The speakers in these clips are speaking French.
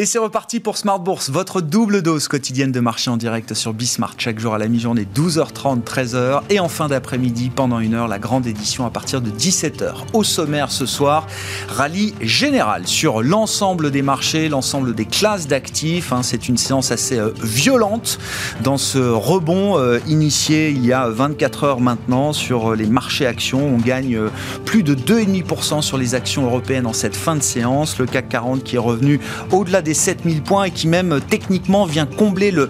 Et c'est reparti pour Smart Bourse, votre double dose quotidienne de marché en direct sur Bismart, chaque jour à la mi-journée, 12h30, 13h. Et en fin d'après-midi, pendant une heure, la grande édition à partir de 17h. Au sommaire ce soir, rallye général sur l'ensemble des marchés, l'ensemble des classes d'actifs. Hein. c'est une séance assez euh, violente dans ce rebond euh, initié il y a 24 heures maintenant sur euh, les marchés actions. On gagne plus de 2,5% sur les actions européennes en cette fin de séance. Le CAC 40 qui est revenu au-delà des 7000 points et qui même techniquement vient combler le,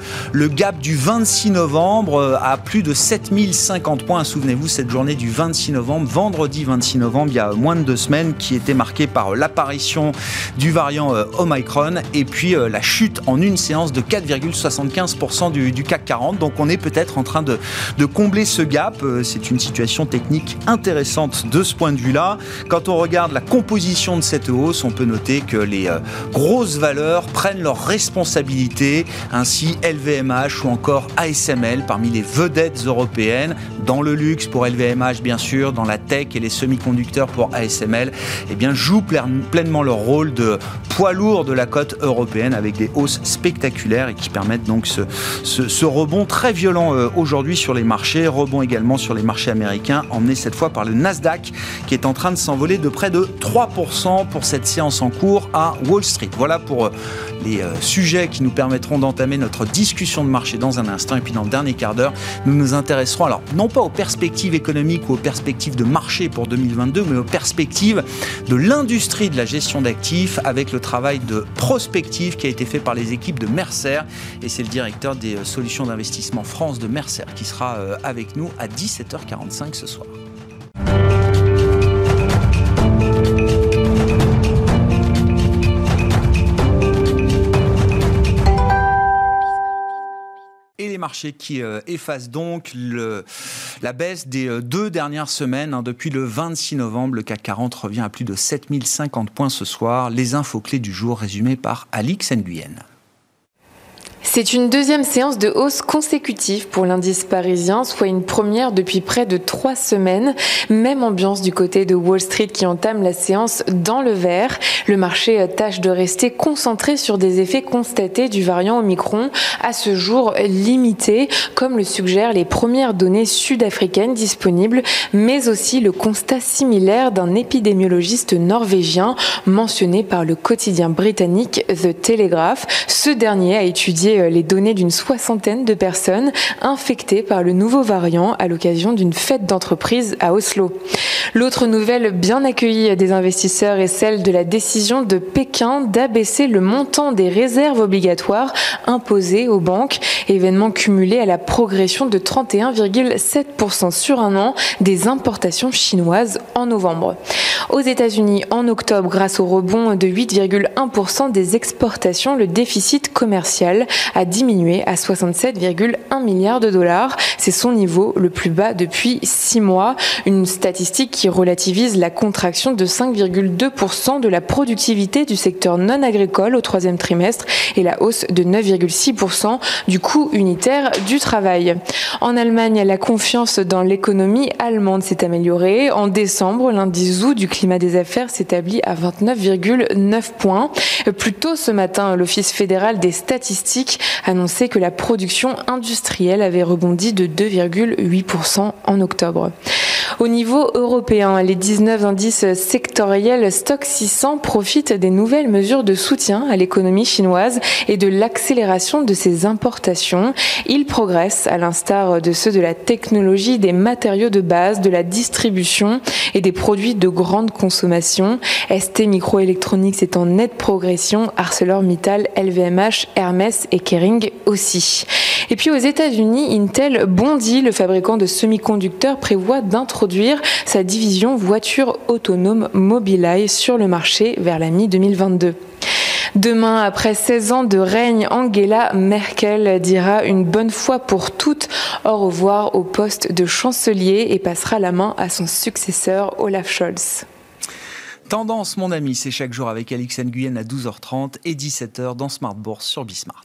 gap du 26 novembre euh, à plus de 7050 points. Souvenez-vous, cette journée du 26 novembre, vendredi 26 novembre, il y a moins de deux semaines, qui était marquée par l'apparition du variant euh, Omicron et puis euh, la chute en une séance de 4,75% du, CAC 40. Donc on est peut-être en train de combler ce gap. C'est une situation technique intéressante de ce point de vue-là. Quand on regarde la composition de cette hausse, on peut noter que les grosses valeurs prennent leurs responsabilités. Ainsi, LVMH ou encore ASML parmi les vedettes européennes, dans le luxe pour LVMH bien sûr, dans la tech et les semi-conducteurs pour ASML, eh bien, jouent pleinement leur rôle de poids lourd de la cote européenne avec des hausses spectaculaires et qui permettent donc ce, ce, rebond très violent euh, aujourd'hui sur les marchés, rebond également sur les marchés américains, emmené cette fois par le Nasdaq qui est en train de s'envoler de près de 3% pour cette séance en cours à Wall Street. Voilà pour euh, les euh, sujets qui nous permettront d'entamer notre discussion de marché dans un instant. Et puis dans le dernier quart d'heure, nous nous intéresserons alors non pas aux perspectives économiques ou aux perspectives de marché pour 2022, mais aux perspectives de l'industrie de la gestion d'actifs avec le travail de prospective qui a été fait par les équipes de Mercer. Et c'est le directeur des euh, solutions d'investissement France de Mercer qui sera euh, avec nous à 17h45 ce soir. Marché qui euh, efface donc la baisse des euh, deux dernières semaines. Hein. depuis le 26 novembre, le CAC 40 revient à plus de 7050 points ce soir. Les infos clés du jour résumées par Alix Nguyen. C'est une deuxième séance de hausse consécutive pour l'indice parisien, soit une première depuis près de trois semaines. Même ambiance du côté de Wall Street qui entame la séance dans le vert. Le marché tâche de rester concentré sur des effets constatés du variant Omicron, à ce jour limité, comme le suggèrent les premières données sud-africaines disponibles, mais aussi le constat similaire d'un épidémiologiste norvégien mentionné par le quotidien britannique The Telegraph. Ce dernier a étudié euh, les données d'une soixantaine de personnes infectées par le nouveau variant à l'occasion d'une fête d'entreprise à Oslo. L'autre nouvelle bien accueillie des investisseurs est celle de la décision de Pékin d'abaisser le montant des réserves obligatoires imposées aux banques, événement cumulé à la progression de 31,7% sur un an des importations chinoises en novembre. Aux États-Unis, en octobre, grâce au rebond de 8,1% des exportations, le déficit commercial a diminué à 67,1 milliards de dollars. C'est son niveau le plus bas depuis six mois. Une statistique qui relativise la contraction de 5,2% de la productivité du secteur non agricole au troisième trimestre et la hausse de 9,6% du coût unitaire du travail. En Allemagne, la confiance dans l'économie allemande s'est améliorée. En décembre, l'indice ZOO du climat des affaires s'établit à 29,9 points. Plus tôt ce matin, l'Office fédéral des statistiques annonçait que la production industrielle avait rebondi de 2,8% en octobre. Au niveau européen, les 19 indices sectoriels Stock 600 profitent des nouvelles mesures de soutien à l'économie chinoise et de l'accélération de ses importations. Ils progressent à l'instar de ceux de la technologie, des matériaux de base, de la distribution et des produits de grande consommation. ST Microelectronics est en nette progression, ArcelorMittal, LVMH, Hermès et Kering aussi. Et puis aux États-Unis, Intel bondit, le fabricant de semi-conducteurs prévoit d'introduire sa division voiture autonome Mobileye sur le marché vers la mi-2022. Demain, après 16 ans de règne, Angela Merkel dira une bonne fois pour toutes au revoir au poste de chancelier et passera la main à son successeur Olaf Scholz. Tendance, mon ami, c'est chaque jour avec Alix Nguyen à 12h30 et 17h dans Smart Bourse sur Bismart.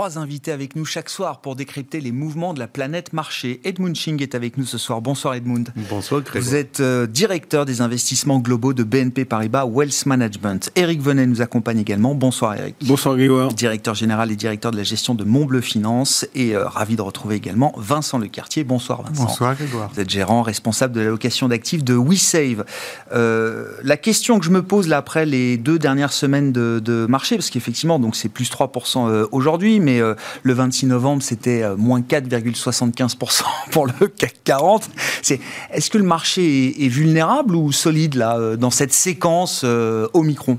Trois invités avec nous chaque soir pour décrypter les mouvements de la planète marché. Edmund Ching est avec nous ce soir. Bonsoir Edmund. Bonsoir Grégoire. Vous êtes euh, directeur des investissements globaux de BNP Paribas Wealth Management. Eric Venet nous accompagne également. Bonsoir Eric. Bonsoir Grégoire. Directeur général et directeur de la gestion de Montbleu Finance. Et euh, ravi de retrouver également Vincent Lecartier. Bonsoir Vincent. Bonsoir Grégoire. Vous êtes gérant, responsable de l'allocation d'actifs de WeSave. Euh, la question que je me pose là après les deux dernières semaines de, de marché, parce qu'effectivement, donc c'est plus 3% euh, aujourd'hui, mais euh, le 26 novembre, c'était euh, moins 4,75% pour le CAC 40. C'est, est-ce que le marché est, vulnérable ou solide là, euh, dans cette séquence euh, Omicron?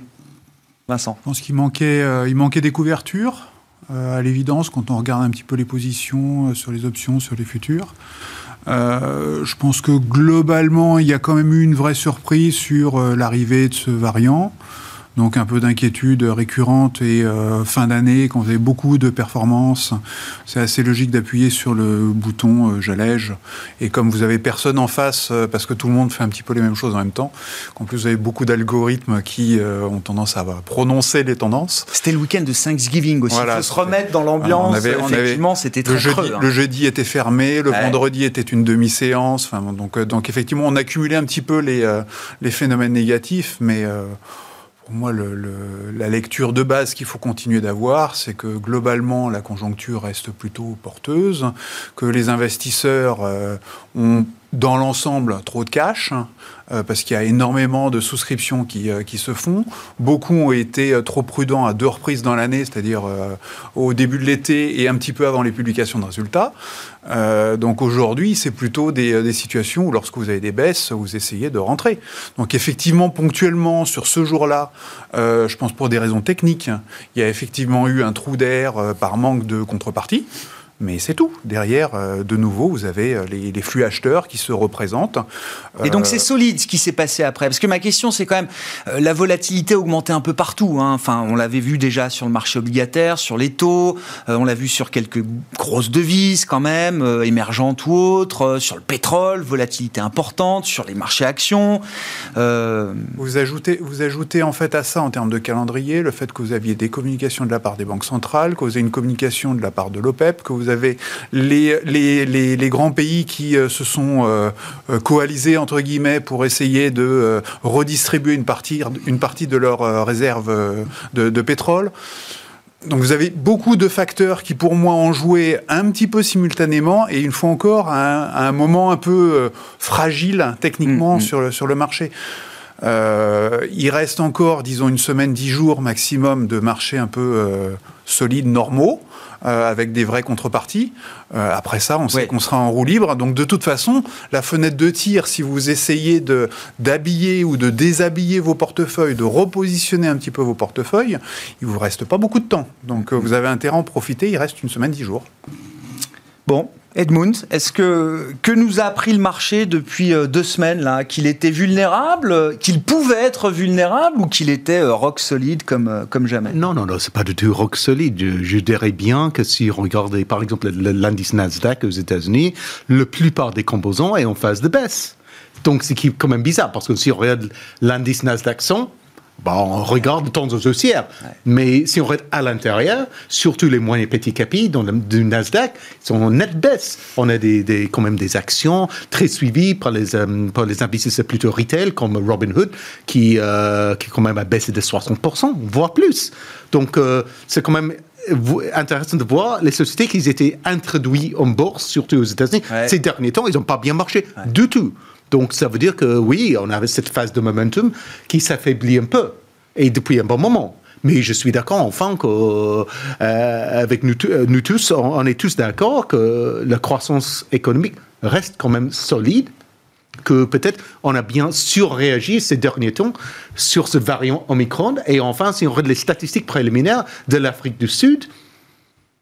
Vincent Je pense qu'il manquait, euh, il manquait des couvertures, à l'évidence, quand on regarde un petit peu les positions sur les options, sur les futurs. Je pense que globalement, il y a quand même eu une vraie surprise sur l'arrivée de ce variant. Donc un peu d'inquiétude récurrente et euh, fin d'année, quand vous avez beaucoup de performances, c'est assez logique d'appuyer sur le bouton euh, j'allège. Et comme vous avez personne en face, euh, parce que tout le monde fait un petit peu les mêmes choses en même temps, qu'en plus vous avez beaucoup d'algorithmes qui euh, ont tendance à prononcer les tendances. C'était le week-end de Thanksgiving aussi. Voilà, Il faut se remettre dans l'ambiance. on avait- on avait- effectivement, c'était Le très jeudi, creux. hein. le jeudi était fermé, le Ouais. vendredi était une demi-séance. Enfin, donc, euh, donc effectivement, on accumulait un petit peu les, euh, les phénomènes négatifs, mais euh, moi, la lecture de base qu'il faut continuer d'avoir, c'est que globalement, la conjoncture reste plutôt porteuse, que les investisseurs euh, ont dans l'ensemble trop de cash, parce qu'il y a énormément de souscriptions qui, euh, qui se font. Beaucoup ont été euh, trop prudents à deux reprises dans l'année, c'est-à-dire euh, au début de l'été et un petit peu avant les publications de résultats. Euh, donc aujourd'hui, c'est plutôt des, euh, des situations où lorsque vous avez des baisses, vous essayez de rentrer. Donc effectivement, ponctuellement, sur ce jour-là, euh, je pense pour des raisons techniques, il y a effectivement eu un trou d'air euh, par manque de contrepartie. Mais c'est tout. Derrière, euh, de nouveau, vous avez euh, les, les flux acheteurs qui se représentent. Et donc Euh, c'est solide ce qui s'est passé après. Parce que ma question c'est quand même, euh, la volatilité a augmenté un peu partout. hein. Enfin, on l'avait vu déjà sur le marché obligataire, sur les taux, euh, on l'a vu sur quelques grosses devises quand même, euh, émergentes ou autres, euh, sur le pétrole, volatilité importante, sur les marchés actions. Euh, Vous ajoutez, vous ajoutez en fait à ça en termes de calendrier le fait que vous aviez des communications de la part des banques centrales, que vous avez une communication de la part de l'OPEP, que vous avez les, les, les, les grands pays qui euh, se sont euh, euh, coalisés entre guillemets pour essayer de redistribuer une partie, une partie de leurs réserves de, de pétrole. Donc vous avez beaucoup de facteurs qui pour moi ont joué un petit peu simultanément et une fois encore à un, à un moment un peu fragile techniquement Mm, mm. sur, le, sur le marché. Euh, il reste encore, disons, une semaine, dix jours maximum de marchés un peu euh, solides, normaux, euh, avec des vraies contreparties. Euh, après ça, on sait qu'on sera en roue libre. Donc, de toute façon, la fenêtre de tir, si vous essayez d'habiller ou de déshabiller vos portefeuilles, de repositionner un petit peu vos portefeuilles, il vous reste pas beaucoup de temps. Donc, vous avez intérêt à en profiter. Il reste une semaine, dix jours. Bon, Edmund, est-ce que que nous a appris le marché depuis euh, deux semaines là? Qu'il était vulnérable, qu'il pouvait être vulnérable ou qu'il était euh, rock solide comme euh, comme jamais? Non, non, non, c'est pas du tout rock solide. Je, dirais bien que si on regardait par exemple le- l'indice Nasdaq aux États-Unis, la plupart des composants est en phase de baisse. Donc c'est quand même bizarre parce que si on regarde l'indice Nasdaq 100, bah, on regarde de tendance haussière. Mais si on regarde à l'intérieur, surtout les moyens petits capis dans le, du Nasdaq, ils sont en nette baisse. On a des, des- quand même des actions très suivies par les, euh, par les investisseurs plutôt retail comme Robinhood qui, euh, qui quand même a baissé de 60%, voire plus. Donc euh, c'est quand même intéressant de voir les sociétés qui étaient introduites en bourse, surtout aux États-Unis. Ouais. Ces derniers temps, ils n'ont pas bien marché du tout. Donc ça veut dire que oui, on avait cette phase de momentum qui s'affaiblit un peu, et depuis un bon moment. Mais je suis d'accord, enfin, que, euh, avec nous, tous- euh, nous tous, on est tous d'accord que la croissance économique reste quand même solide, que peut-être on a bien surréagi ces derniers temps sur ce variant Omicron. Et enfin, si on regarde les statistiques préliminaires de l'Afrique du Sud,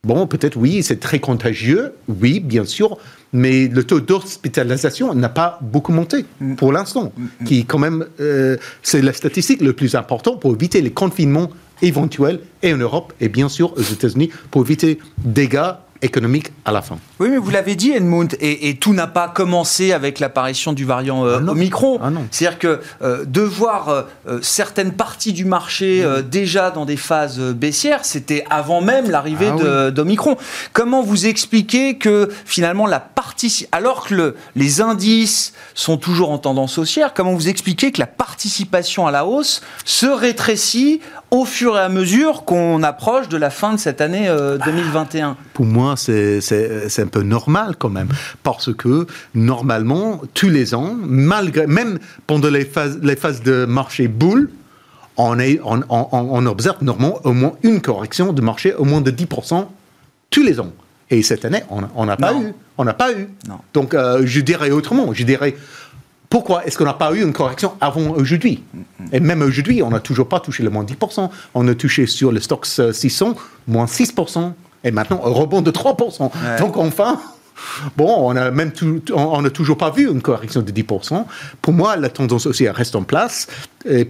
Bon, peut-être oui, c'est très contagieux, oui, bien sûr, mais le taux d'hospitalisation n'a pas beaucoup monté pour l'instant, qui quand même, euh, c'est la statistique le plus importante pour éviter les confinements éventuels et en Europe et bien sûr aux États-Unis pour éviter dégâts économique à la fin. Oui, mais vous l'avez dit, Edmund, et, tout n'a pas commencé avec l'apparition du variant euh, ah Omicron. Ah C'est-à-dire que euh, de voir euh, certaines parties du marché déjà dans des phases baissières, c'était avant même l'arrivée ah d'Omicron. Comment vous expliquez que finalement la partie, alors que les indices sont toujours en tendance haussière, comment vous expliquez que la participation à la hausse se rétrécit au fur et à mesure qu'on approche de la fin de cette année 2021 Pour moi, c'est un peu normal quand même. Parce que normalement, tous les ans, malgré, même pendant les phases, les phases de marché boule, on, est, on, on, observe normalement au moins une correction de marché au moins de 10% tous les ans. Et cette année, on n'a pas eu. On n'a pas eu. Donc, euh, je dirais autrement. Je dirais, pourquoi est-ce qu'on n'a pas eu une correction avant aujourd'hui? Et même aujourd'hui, on n'a toujours pas touché le moins 10%. On a touché sur le stocks 600, moins 6%. Et maintenant, un rebond de 3%. Donc enfin, Bon, on n'a même on, toujours pas vu une correction de 10%. Pour moi, la tendance aussi reste en place,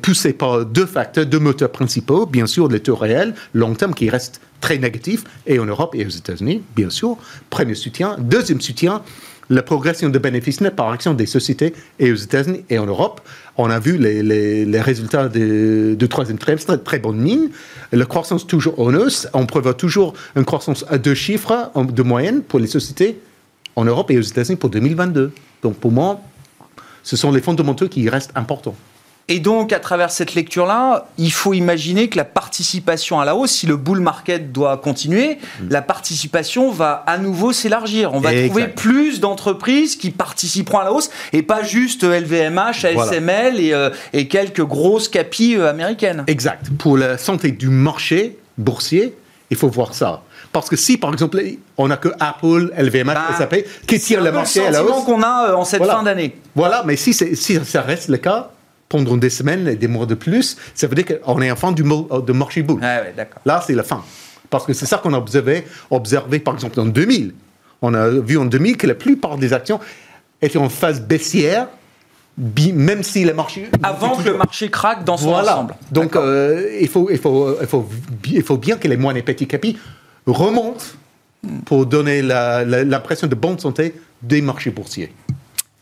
poussée par deux facteurs, deux moteurs principaux. Bien sûr, les taux réels, long terme, qui restent très négatifs, et en Europe et aux États-Unis, bien sûr. Premier soutien. Deuxième soutien, la progression de bénéfices nets par action des sociétés et aux États-Unis et en Europe. On a vu les, résultats du troisième trimestre, très bonne ligne. La croissance toujours en hausse. On prévoit toujours une croissance à deux chiffres de moyenne pour les sociétés en Europe et aux États-Unis pour 2022. Donc pour moi, ce sont les fondamentaux qui restent importants. Et donc, à travers cette lecture-là, il faut imaginer que la participation à la hausse, si le bull market doit continuer, mm. la participation va à nouveau s'élargir. On va trouver plus d'entreprises qui participeront à la hausse et pas juste LVMH, ASML euh, et, quelques grosses capis euh, américaines. Exact. Pour la santé du marché boursier, il faut voir ça. Parce que si, par exemple, on n'a que Apple, LVMH, bah, SAP qui tirent le marché à la hausse. qu'on a euh, en cette fin d'année. Voilà, mais si, si ça reste le cas, pendant des semaines et des mois de plus, ça veut dire qu'on est en fin du de marché boule. Ah Là, c'est la fin. Parce que c'est ça qu'on a observé, observé, par exemple, en 2000. On a vu en 2000 que la plupart des actions étaient en phase baissière, même si le marché... Avant que le marché craque dans son ensemble. Donc, euh, il, faut, il, faut, il, faut, il faut bien que les moines et petits capis remontent pour donner l'impression de bonne santé des marchés boursiers.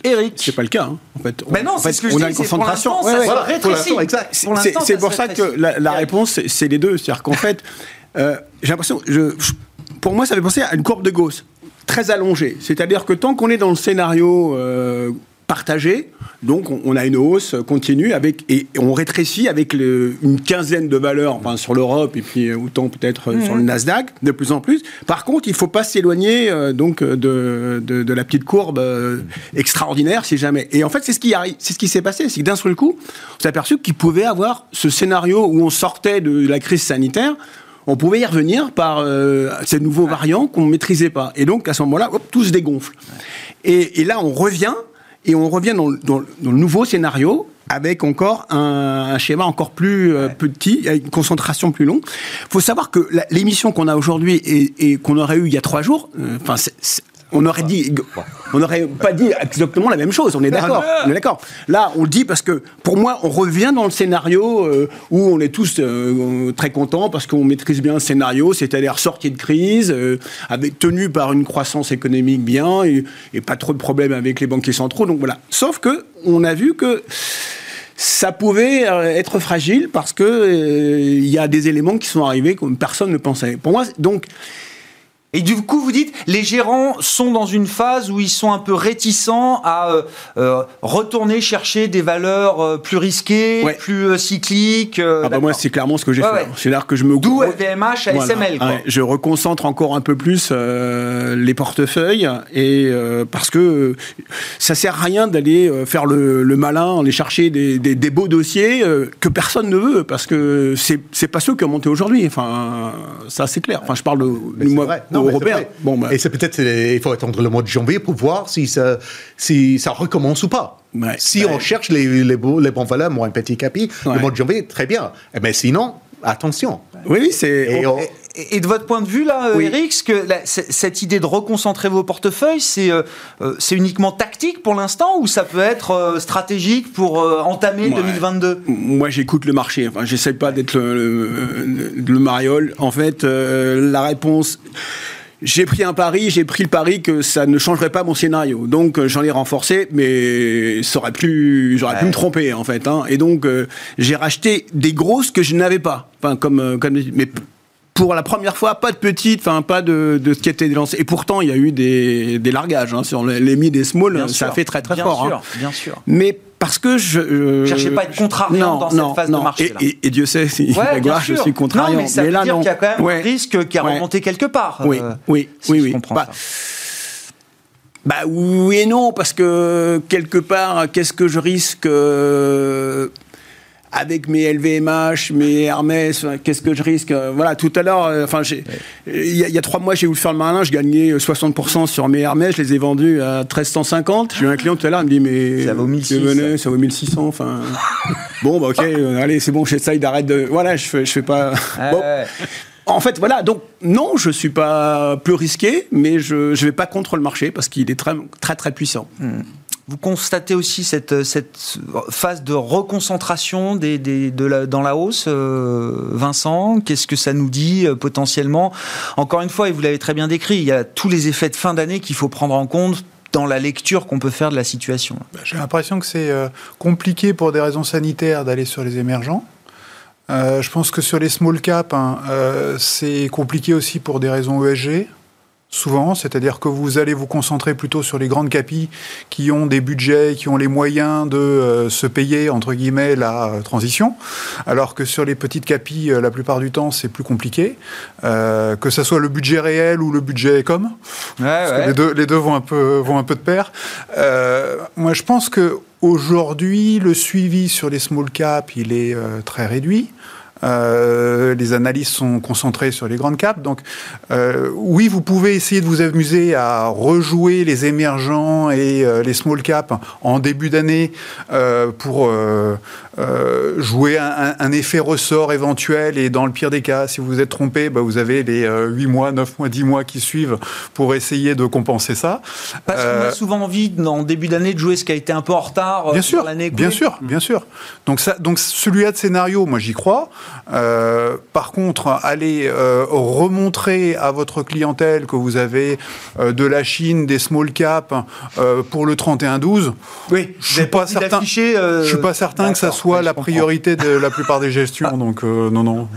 Eric. C'est pas le cas, hein, en fait. Mais non, c'est ce que on a une concentration. C'est pour ça que la, réponse, c'est les deux. C'est-à-dire qu'en fait, euh, j'ai l'impression, je, pour moi, ça fait penser à une courbe de Gauss très allongée. C'est-à-dire que tant qu'on est dans le scénario euh, partagé. Donc, on, a une hausse continue avec, et on rétrécit avec une quinzaine de valeurs enfin, sur l'Europe et puis autant peut-être sur le mhm. Nasdaq de plus en plus. Par contre, il ne faut pas s'éloigner euh, donc de, de, la petite courbe euh, extraordinaire si jamais. Et en fait, c'est ce qui arrive, c'est ce qui s'est passé, c'est que d'un seul coup, on s'est aperçu qu'il pouvait avoir ce scénario où on sortait de la crise sanitaire on pouvait y revenir par euh, ces nouveaux variants qu'on ne maîtrisait pas. Et donc, à ce moment-là, tout se dégonfle. Et, et, là, on revient et on revient dans, le nouveau scénario avec encore un, schéma encore plus euh, petit, avec une concentration plus longue. Il faut savoir que l'émission qu'on a aujourd'hui et, et qu'on aurait eu il y a trois jours, euh, enfin, on aurait dit, on n'aurait pas dit exactement la même chose. On est d'accord. On est d'accord. Là, on le dit parce que pour moi, on revient dans le scénario euh, où on est tous euh, très contents parce qu'on maîtrise bien le scénario, c'est-à-dire sortie de crise, euh, avec, tenu par une croissance économique bien et, pas trop de problèmes avec les banquiers centraux. Donc voilà. Sauf que on a vu que ça pouvait être fragile parce que il y a des éléments qui sont arrivés comme personne ne pensait. Pour moi, donc et du coup, vous dites, les gérants sont dans une phase où ils sont un peu réticents à euh, euh, retourner chercher des valeurs euh, plus risquées, plus cycliques. ah bah moi, c'est clairement ce que j'ai fait. C'est là que je me. D'où LVMH à SML. je reconcentre encore un peu plus les portefeuilles et parce que ça sert à rien d'aller faire le, malin, aller chercher des, des, beaux dossiers que personne ne veut parce que c'est pas ceux qui ont monté aujourd'hui. Enfin, ça c'est clair. Enfin, je parle de, européen. Bon, bah. Et c'est peut-être, il faut attendre le mois de janvier pour voir si ça, si ça recommence ou pas. si on cherche les, les, beaux, les bons valeurs, moi, un petit capi, le mois de janvier, très bien. Mais eh ben, sinon, attention. Oui, c'est. Et, de votre point de vue, là, Eric, que cette idée de reconcentrer vos portefeuilles, c'est euh, euh, c'est uniquement tactique pour l'instant ou ça peut être euh, stratégique pour entamer 2022 Moi, j'écoute le marché. Enfin, j'essaie pas d'être le, le, mariole. En fait, la réponse j'ai pris un pari, j'ai pris le pari que ça ne changerait pas mon scénario. Donc euh, j'en ai renforcé, mais ça aurait pu, j'aurais pu me tromper en fait. hein. Et donc euh, j'ai racheté des grosses que je n'avais pas. Enfin comme, euh, comme mais pour la première fois, pas de petites, enfin pas de, de ce qui était lancé. Et pourtant il y a eu des, des largages hein, sur les, mid et small. Bien ça sûr, a fait très très bien fort. Sûr, hein. Bien sûr. Mais parce que je. euh, Cherchez pas à être contrariant dans cette phase de marché, Et, là. et- et Dieu sait si Ouais, la bien gloire, je sûr. suis contrariant. Non, mais ça veut là, dire non. qu'il y a quand même Ouais. un risque qui a Ouais. remonté quelque part. Oui, euh, oui, si oui, je oui. comprends Bah, ça. Bah oui et non, parce que quelque part, qu'est-ce que je risque euh, avec mes LVMH, mes Hermès, enfin, qu'est-ce que je risque euh, Voilà, tout à l'heure, euh, enfin, il y, a- il y a trois mois, j'ai voulu faire le malin, je gagnais euh, 60% sur mes Hermès, je les ai vendus à 1350. J'ai eu un client tout à l'heure, il me dit, mais. Ça vaut 1600. tu venais, ça vaut 1600, enfin. bon, bah ok, euh, allez, c'est bon, j'essaye d'arrêter de. Voilà, je fais, je fais pas. Bon. ouais. En fait, voilà. Donc, non, je suis pas plus risqué, mais je ne vais pas contre le marché parce qu'il est très, très, très puissant. Vous constatez aussi cette, cette phase de reconcentration dans la hausse, euh, Vincent? Qu'est-ce que ça nous dit euh, potentiellement? Encore une fois, et vous l'avez très bien décrit, il y a tous les effets de fin d'année qu'il faut prendre en compte dans la lecture qu'on peut faire de la situation. J'ai l'impression que c'est euh, compliqué pour des raisons sanitaires d'aller sur les émergents. Euh, je pense que sur les small caps, hein, euh, c'est compliqué aussi pour des raisons ESG. Souvent, c'est-à-dire que vous allez vous concentrer plutôt sur les grandes capis qui ont des budgets, qui ont les moyens de euh, se payer entre guillemets la euh, transition, alors que sur les petites capis, euh, la plupart du temps, c'est plus compliqué, Euh, que ça soit le budget réel ou le budget com. Parce que Les, deux, les deux vont un peu, vont un peu de pair. Euh, moi, je pense que aujourd'hui, le suivi sur les small caps, il est euh, très réduit. Euh, les analyses sont concentrées sur les grandes caps. Donc, euh, oui, vous pouvez essayer de vous amuser à rejouer les émergents et euh, les small caps en début d'année pour euh, euh, jouer un, un- un effet ressort éventuel. Et dans le pire des cas, si vous vous êtes trompé, bah, vous avez les euh, 8 mois, 9 mois, 10 mois qui suivent pour essayer de compenser ça. Parce qu'on Euh, a souvent envie, en début d'année, de jouer ce qui a été un peu en retard euh, Bien sûr, l'année bien sûr, bien sûr. Donc, ça, donc celui-là de scénario, moi j'y crois. Euh, par contre, allez euh, remontrer à votre clientèle que vous avez euh, de la Chine, des small caps euh, pour le 31-12. Oui, Je suis pas certain. euh, Je suis pas certain que ça soit la priorité de la plupart des gestions. Donc euh, non, non.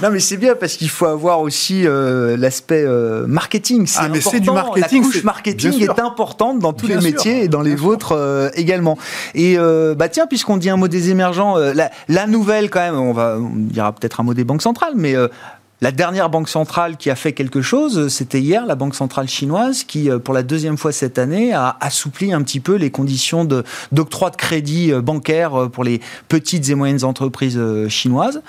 Non, mais c'est bien parce qu'il faut avoir aussi euh, l'aspect euh, marketing. C'est Ah, mais c'est du important. marketing, La couche marketing est importante dans tous Bien les sûr, métiers et dans les sûr. vôtres euh, également. Et euh, bah tiens, puisqu'on dit un mot des émergents, euh, la, la nouvelle quand même, on va, on dira peut-être un mot des banques centrales, mais euh, la dernière banque centrale qui a fait quelque chose, c'était hier la banque centrale chinoise qui, euh, pour la deuxième fois cette année, a assoupli un petit peu les conditions d'octroi de, crédit euh, bancaire euh, pour les petites et moyennes entreprises chinoises.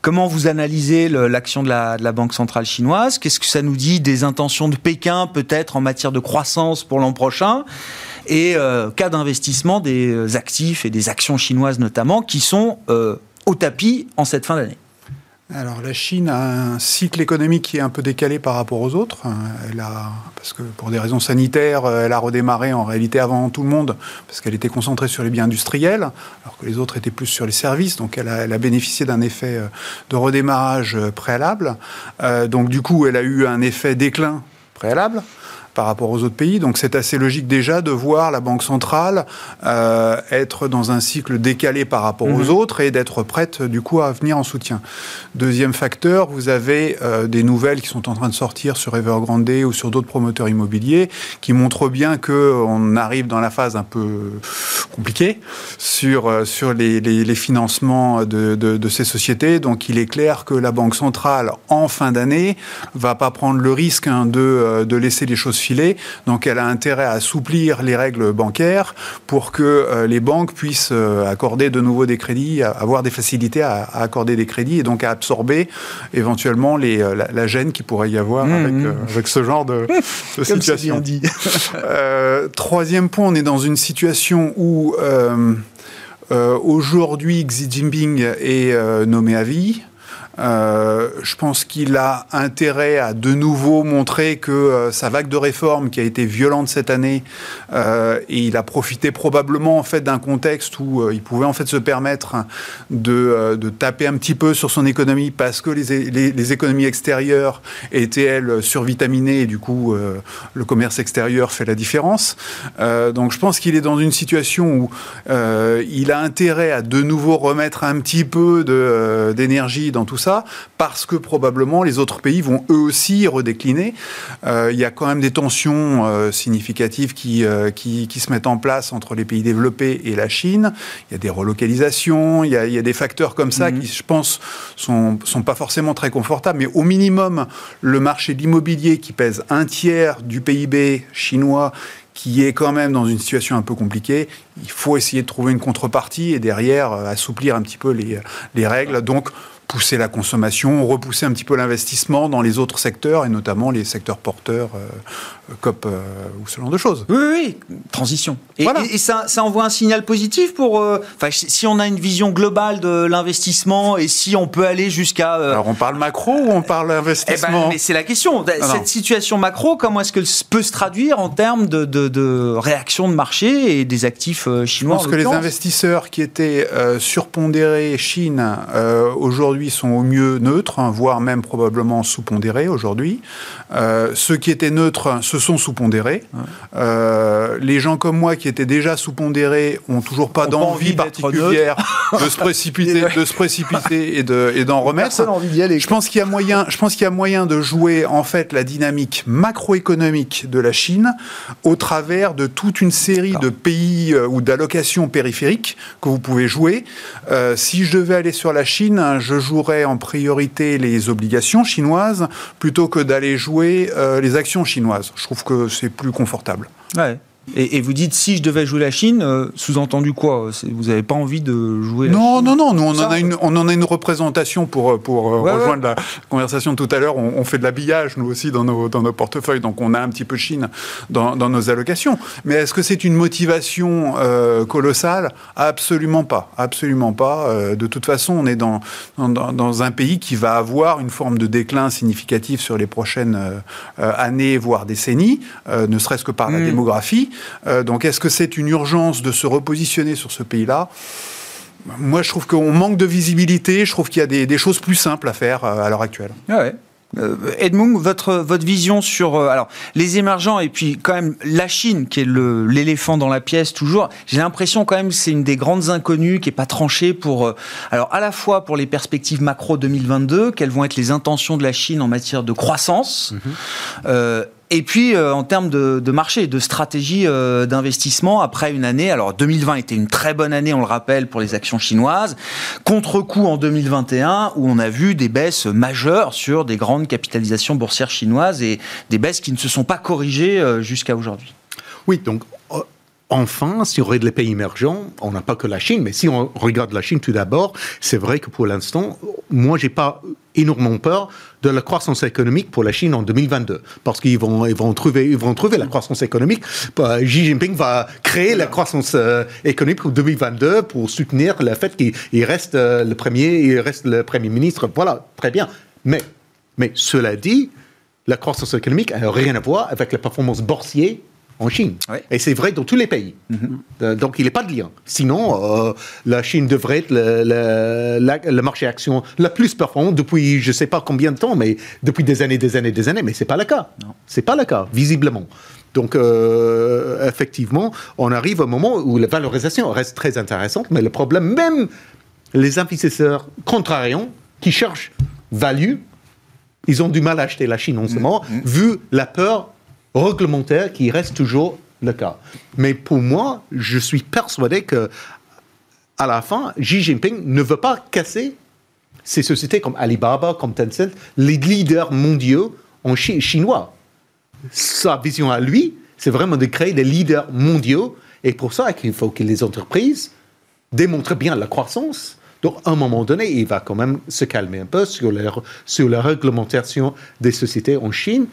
Comment vous analysez l'action de la, Banque centrale chinoise? Qu'est-ce que ça nous dit des intentions de Pékin, peut-être en matière de croissance pour l'an prochain? Et cas d'investissement des actifs et des actions chinoises notamment, qui sont au tapis en cette fin d'année Alors la Chine a un cycle économique qui est un peu décalé par rapport aux autres. Elle a, parce que pour des raisons sanitaires, elle a redémarré en réalité avant tout le monde, parce qu'elle était concentrée sur les biens industriels, alors que les autres étaient plus sur les services. Donc elle a, elle a bénéficié d'un effet euh, de redémarrage euh, préalable. Euh, donc du coup, elle a eu un effet déclin préalable par rapport aux autres pays. Donc c'est assez logique déjà de voir la Banque centrale euh, être dans un cycle décalé par rapport aux autres et d'être prête du coup à venir en soutien. Deuxième facteur, vous avez euh, des nouvelles qui sont en train de sortir sur Evergrande ou sur d'autres promoteurs immobiliers qui montrent bien que on arrive dans la phase un peu compliquée sur, euh, sur les, les- les financements de, de- de ces sociétés. Donc il est clair que la Banque centrale, en fin d'année, va pas prendre le risque hein, de, euh, de laisser les choses Donc elle a intérêt à assouplir les règles bancaires pour que euh, les banques puissent euh, accorder de nouveau des crédits, avoir des facilités à, à accorder des crédits et donc à absorber éventuellement les, euh, la, la gêne qu'il pourrait y avoir Mmh, avec, mmh. avec ce genre de, situation. bien dit. Euh, troisième point, on est dans une situation où euh, euh, aujourd'hui Xi Jinping est nommé à vie. Euh, je pense qu'il a intérêt à de nouveau montrer que euh, sa vague de réformes qui a été violente cette année, euh, et il a profité probablement en fait d'un contexte où il pouvait en fait se permettre de, taper un petit peu sur son économie parce que les, économies extérieures étaient elles survitaminées et du coup le commerce extérieur fait la différence. donc je pense qu'il est dans une situation où il a intérêt à de nouveau remettre un petit peu d'énergie dans tout ça, parce que probablement les autres pays vont eux aussi redécliner. Euh, il y a quand même des tensions euh, significatives euh, qui, qui, se mettent en place entre les pays développés et la Chine. Il y a des relocalisations, il y a, il y a des facteurs comme ça mhm. qui, je pense, sont, sont pas forcément très confortables, mais au minimum, le marché de l'immobilier qui pèse un tiers du PIB chinois qui est quand même dans une situation un peu compliquée, il faut essayer de trouver une contrepartie et derrière assouplir un petit peu les, les règles. Donc, pousser la consommation, repousser un petit peu l'investissement dans les autres secteurs, et notamment les secteurs porteurs, euh, COP euh, ou ce genre de choses. Oui, oui, transition. Et, et, ça, ça, envoie un signal positif pour... Euh, si on a une vision globale de l'investissement et si on peut aller jusqu'à... Alors on parle macro ou on parle investissement eh ben, Mais c'est la question. Cette situation macro, comment est-ce qu'elle peut se traduire en termes de, de, de, réaction de marché et des actifs chinois Je pense que les investisseurs qui étaient surpondérés Chine aujourd'hui sont au mieux neutres, hein, voire même probablement sous-pondérés aujourd'hui. Euh, ceux qui étaient neutres se sont sous-pondérés. Euh, les gens comme moi qui étaient déjà sous-pondérés ont toujours pas d'envie particulière de se précipiter, de se précipiter et de et d'en remettre. Je pense qu'il y a moyen, je pense qu'il y a moyen de jouer en fait la dynamique macroéconomique de la Chine au travers de toute une série de pays euh, ou d'allocations périphériques que vous pouvez jouer. si je devais aller sur la Chine, je jouerais en priorité les obligations chinoises plutôt que d'aller jouer euh, les actions chinoises. Je trouve que c'est plus confortable. Et, vous dites si je devais jouer la Chine, euh, sous-entendu quoi Vous n'avez pas envie de jouer la non, Chine Non, non, non. on, en a une, on en a une représentation pour, euh, pour euh, rejoindre la conversation de tout à l'heure. On, fait de l'habillage, nous aussi, dans nos, dans nos portefeuilles. Donc on a un petit peu Chine dans, dans nos allocations. Mais est-ce que c'est une motivation colossale? Absolument pas. Absolument pas. de toute façon, on est dans, dans, dans, un pays qui va avoir une forme de déclin significatif sur les prochaines années, voire décennies, ne serait-ce que par la mm. Euh, donc est-ce que c'est une urgence de se repositionner sur ce pays-là? Moi, je trouve qu'on manque de visibilité. Je trouve qu'il y a des, choses plus simples à faire euh, à l'heure actuelle. Ah ouais. Euh, Edmund, votre, votre vision sur alors les émergents et puis quand même la Chine qui est l'éléphant dans la pièce toujours. J'ai l'impression quand même que c'est une des grandes inconnues qui est pas tranchée pour alors à la fois pour les perspectives macro 2022, quelles vont être les intentions de la Chine en matière de croissance. Mm-hmm. Et puis, euh, en termes de, marché, de stratégie euh, d'investissement, après une année, alors 2020 était une très bonne année, on le rappelle, pour les actions chinoises, contre-coup en 2021, où on a vu des baisses majeures sur des grandes capitalisations boursières chinoises et des baisses qui ne se sont pas corrigées euh, jusqu'à aujourd'hui. Oui, donc Enfin, si on regarde les pays émergents, on n'a pas que la Chine, mais si on regarde la Chine tout d'abord, c'est vrai que pour l'instant, moi, j'ai pas énormément peur de la croissance économique pour la Chine en 2022, parce qu'ils vont, ils vont trouver, ils vont trouver la croissance économique. Euh, Xi Jinping va créer la croissance euh, économique pour 2022 pour soutenir le fait qu'il reste euh, le premier, il reste le premier ministre. Voilà, très bien. Mais, mais cela dit, la croissance économique n'a rien à voir avec la performance boursière en Chine. Et c'est vrai dans tous les pays. Mhm. Euh, donc il n'est pas de lien. Sinon, euh, la Chine devrait être le, marché action le plus performant depuis je ne sais pas combien de temps, mais depuis des années, des années, des années. Mais ce n'est pas le cas. Ce n'est pas le cas, visiblement. Donc, euh, effectivement, on arrive au moment où la valorisation reste très intéressante, mais le problème, même les investisseurs contrariants qui cherchent value, ils ont du mal à acheter la Chine en ce mhm. moment, vu la peur réglementaire qui reste toujours le cas. Mais pour moi, je suis persuadé que à la fin, Xi Jinping ne veut pas casser ces sociétés comme Alibaba, comme Tencent, les leaders mondiaux en chinois. Sa vision à lui, c'est vraiment de créer des leaders mondiaux. Et pour ça, il faut que les entreprises démontrent bien la croissance. Donc, à un moment donné, il va quand même se calmer un peu sur sur la réglementation des sociétés en Chine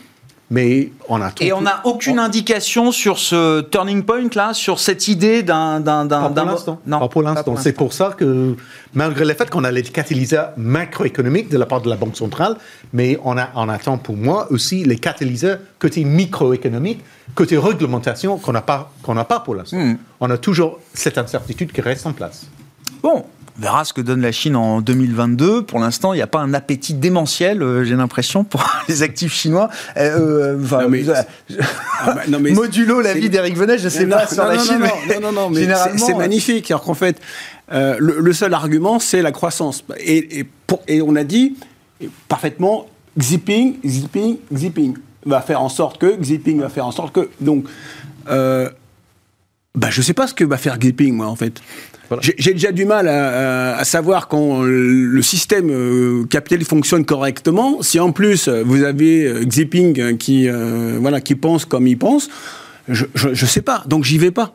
mais on attend. Et on n'a aucune indication sur ce turning point là, sur cette idée d'un d'un Pas pour l'instant. Non, Pas pour l'instant. C'est pour ça que, malgré le fait qu'on a les catalyseurs macroéconomiques de la part de la Banque centrale, mais on, a, on attend pour moi aussi les catalyseurs côté microéconomique, côté réglementation qu'on n'a pas, qu'on n'a pas pour l'instant. Hmm. On a toujours cette incertitude qui reste en place. Bon, on verra ce que donne la Chine en 2022. Pour l'instant, il n'y a pas un appétit démentiel, euh, j'ai l'impression, pour les actifs chinois. Euh, euh, Non, mais- Ah bah, non, mais modulo la c'est- vie d'Éric Venet, je ne sais Non, pas sur la Chine. non, mais non, non, non, mais c'est- généralement, c'est euh, magnifique. Alors qu'en fait, euh, le, le seul argument, c'est la croissance. Et, et, pour- et on a dit parfaitement, Xiping, Xiping, Xiping va faire en sorte que, Xiping va faire en sorte que. Donc, bah, je sais pas ce que va faire Xiping, moi, en fait. Voilà. J'ai déjà du mal à, à- à savoir quand le système euh, capital fonctionne correctement. Si en plus vous avez euh, Xiping euh, qui, euh, voilà, qui pense comme il pense, je, je sais pas. Donc j'y vais pas.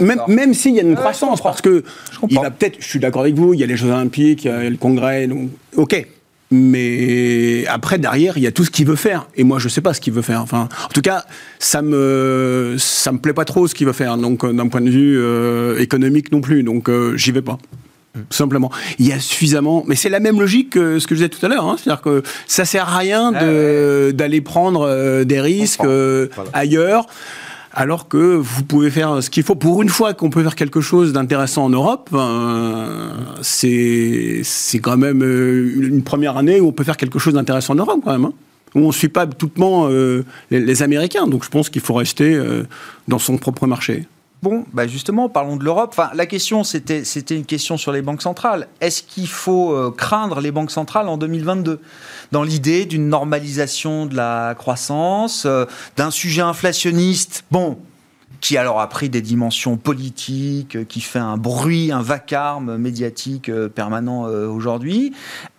Même, même s'il y a une croissance, parce que il va peut-être, je suis d'accord avec vous, il y a les Jeux Olympiques, il y a le Congrès, donc, ok. Mais après, derrière, il y a tout ce qu'il veut faire. Et moi, je sais pas ce qu'il veut faire. Enfin, en tout cas, ça me, ça me plaît pas trop ce qu'il veut faire. Donc, euh, d'un point de vue euh, économique non plus. Donc, euh, j'y vais pas. Tout simplement. Il y a suffisamment. Mais c'est la même logique que ce que je disais tout à l'heure. hein. C'est-à-dire que ça sert à rien de- d'aller prendre des risques Voilà. ailleurs. Alors que vous pouvez faire ce qu'il faut. Pour une fois qu'on peut faire quelque chose d'intéressant en Europe, euh, c'est quand même euh, une première année où on peut faire quelque chose d'intéressant en Europe quand même. hein. Où on ne suit pas toutement euh, les, les Américains. Donc je pense qu'il faut rester euh, dans son propre marché. Bon, bah justement, parlons de l'Europe. Enfin, la question, c'était, c'était une question sur les banques centrales. Est-ce qu'il faut euh, craindre les banques centrales en 2022 Dans l'idée d'une normalisation de la croissance, euh, d'un sujet inflationniste, bon, qui alors a pris des dimensions politiques, euh, qui fait un bruit, un vacarme médiatique permanent aujourd'hui.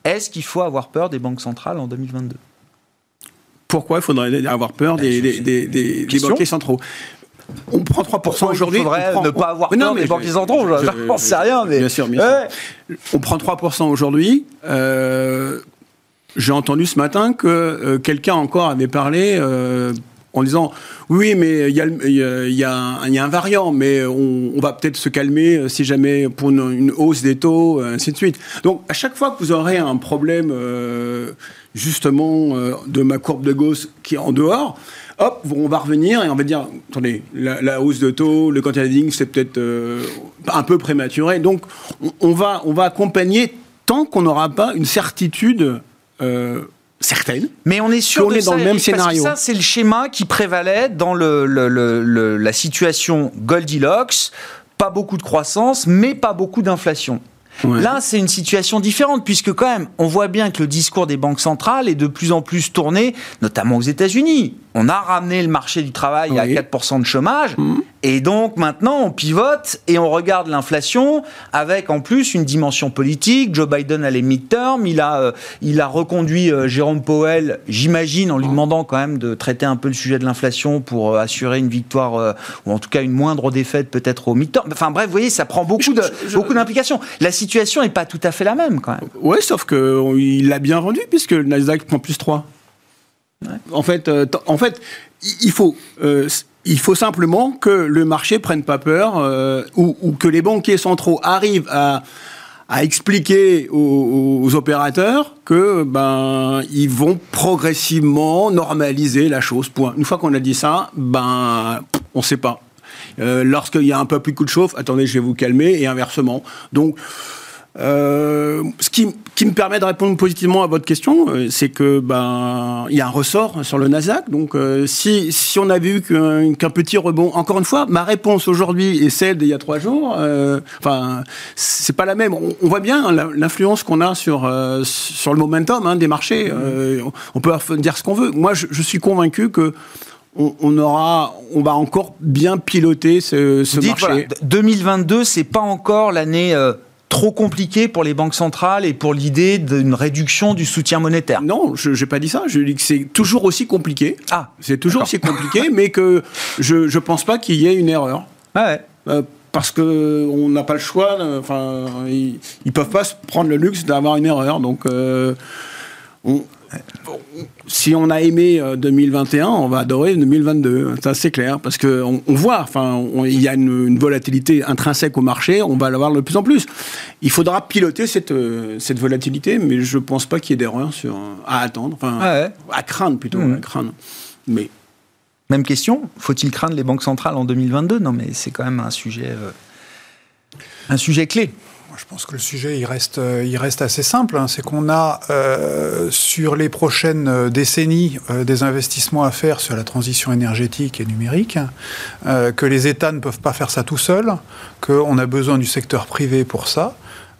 Est-ce qu'il faut avoir peur des banques centrales en 2022 Pourquoi il faudrait avoir peur des, des, des- des- des banquiers centraux? On prend 3% Pourquoi aujourd'hui. il faudrait prend- ne pas avoir Mais non, peur mais des banquiers centraux je- Je n'en sais rien, mais... Bien sûr, bien Ouais. sûr. On prend 3% aujourd'hui. Euh, J'ai entendu ce matin que euh, quelqu'un encore avait parlé euh, en disant oui, mais il y, a y y un- variant, mais on, on va peut-être se calmer si jamais pour une, une hausse des taux, ainsi de suite. Donc à chaque fois que vous aurez un problème justement euh, de ma courbe de Gauss qui est en dehors, hop, on va revenir et on va dire, attendez, la, la hausse de taux, le quantitative c'est peut-être euh, un peu prématuré. Donc, on, on va, on va accompagner tant qu'on n'aura pas une certitude euh, certaine. Mais on est sûr Qu'on de est ça, dans le même parce que scénario. ça, c'est le schéma qui prévalait dans le, le- le- le- la situation Goldilocks. Pas beaucoup de croissance, mais pas beaucoup d'inflation. Ouais. Là, c'est une situation différente, puisque quand même, on voit bien que le discours des banques centrales est de plus en plus tourné, notamment aux États-Unis. On a ramené le marché du travail à Oui. 4% de chômage, et donc maintenant, on pivote et on regarde l'inflation avec en plus une dimension politique. Joe Biden a les midterms, il a, euh, il a reconduit euh, Jérôme Powell, j'imagine, en lui demandant quand même de traiter un peu le sujet de l'inflation pour euh, assurer une victoire, euh, ou en tout cas une moindre défaite peut-être au midterm. Enfin bref, vous voyez, ça prend beaucoup de- beaucoup d'implications. La situation n'est pas tout à fait la même quand même. Ouais, sauf qu'il l'a bien rendu puisque le Nasdaq prend plus 3. En fait, en fait, il- faut, il faut simplement que le marché prenne pas peur euh, ou, ou que les banquiers centraux arrivent à, à expliquer aux, aux opérateurs que ben ils vont progressivement normaliser la chose. Point. Une fois qu'on a dit ça, ben on sait pas. Euh, Lorsqu'il y a un peu plus de coup de chauffe, attendez, je vais vous calmer et inversement. Donc euh, ce qui, qui me permet de répondre positivement à votre question, euh, c'est que ben il y a un ressort sur le Nasdaq. Donc euh, si, si on avait eu qu'un petit rebond, encore une fois, ma réponse aujourd'hui est celle d'il y a trois jours. euh, Enfin, c'est pas la même. On, on voit bien la- l'influence qu'on a sur euh, sur le momentum hein, des marchés. Euh, on- peut dire ce qu'on veut. Moi, je, je suis convaincu que on, aura, on va encore bien piloter ce, ce Vous dites, marché. voilà, d- 2022, c'est pas encore l'année euh, trop compliquée pour les banques centrales et pour l'idée d'une réduction du soutien monétaire. Non, je n'ai pas dit ça. Je dis que c'est toujours aussi compliqué. Ah, C'est toujours aussi compliqué, mais que je ne pense pas qu'il y ait une erreur. ouais. Euh, parce que on n'a pas le choix. Enfin, ils, ils peuvent pas se prendre le luxe d'avoir une erreur. Donc, euh, on- si on a aimé euh, 2021, on va adorer 2022. Ça, c'est clair. Parce qu'on on voit, enfin, on- il y a une, une volatilité intrinsèque au marché, on va l'avoir de plus en plus. Il faudra piloter cette, euh, cette volatilité, mais je ne pense pas qu'il y ait d'erreur sur, à attendre, enfin, Ouais. à craindre plutôt, Mhm. à craindre. Mais Même question, faut-il craindre les banques centrales en 2022 Non, mais c'est quand même un sujet, euh, un sujet clé. Moi, Je pense que le sujet, il reste, euh, il reste assez simple. hein. C'est qu'on a, euh, sur les prochaines euh, décennies, euh, des investissements à faire sur la transition énergétique et numérique, euh, que les États ne peuvent pas faire ça tout seuls, qu'on a besoin du secteur privé pour ça.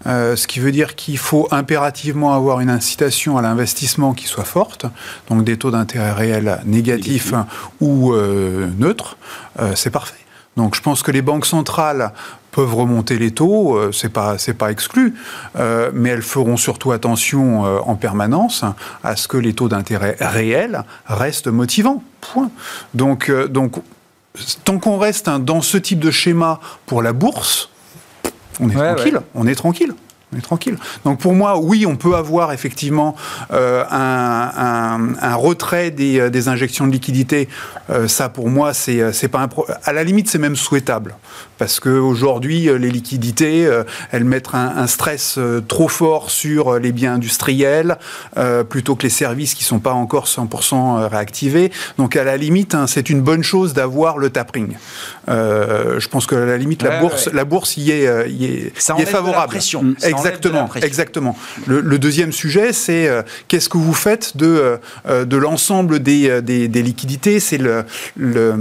Euh, ce qui veut dire qu'il faut impérativement avoir une incitation à l'investissement qui soit forte, donc des taux d'intérêt réels négatifs ou euh, neutres, euh, c'est parfait. Donc je pense que les banques centrales peuvent remonter les taux, euh, c'est pas c'est pas exclu, euh, mais elles feront surtout attention euh, en permanence à ce que les taux d'intérêt réels restent motivants. Point. Donc euh, donc tant qu'on reste hein, dans ce type de schéma pour la bourse, on est Ouais, tranquille, ouais. on est tranquille. On est tranquille. Donc pour moi, oui, on peut avoir effectivement euh, un, un- un retrait des, des injections de liquidités. Euh, ça, pour moi, c'est pas un pro- à la limite, c'est même souhaitable parce que aujourd'hui, euh, les liquidités, euh, elles mettent un, un stress euh, trop fort sur les biens industriels euh, plutôt que les services qui sont pas encore 100% réactivés. Donc à la limite, hein, c'est une bonne chose d'avoir le tapering. Euh, je pense que à la limite, la bourse, ouais. la bourse y est, y est, Ça y est enlève de la favorable. pression. Ça enlève de la Exactement, pression. exactement. Le, le deuxième sujet, c'est euh, qu'est-ce que vous faites de de l'ensemble des, des, des liquidités? C'est le le,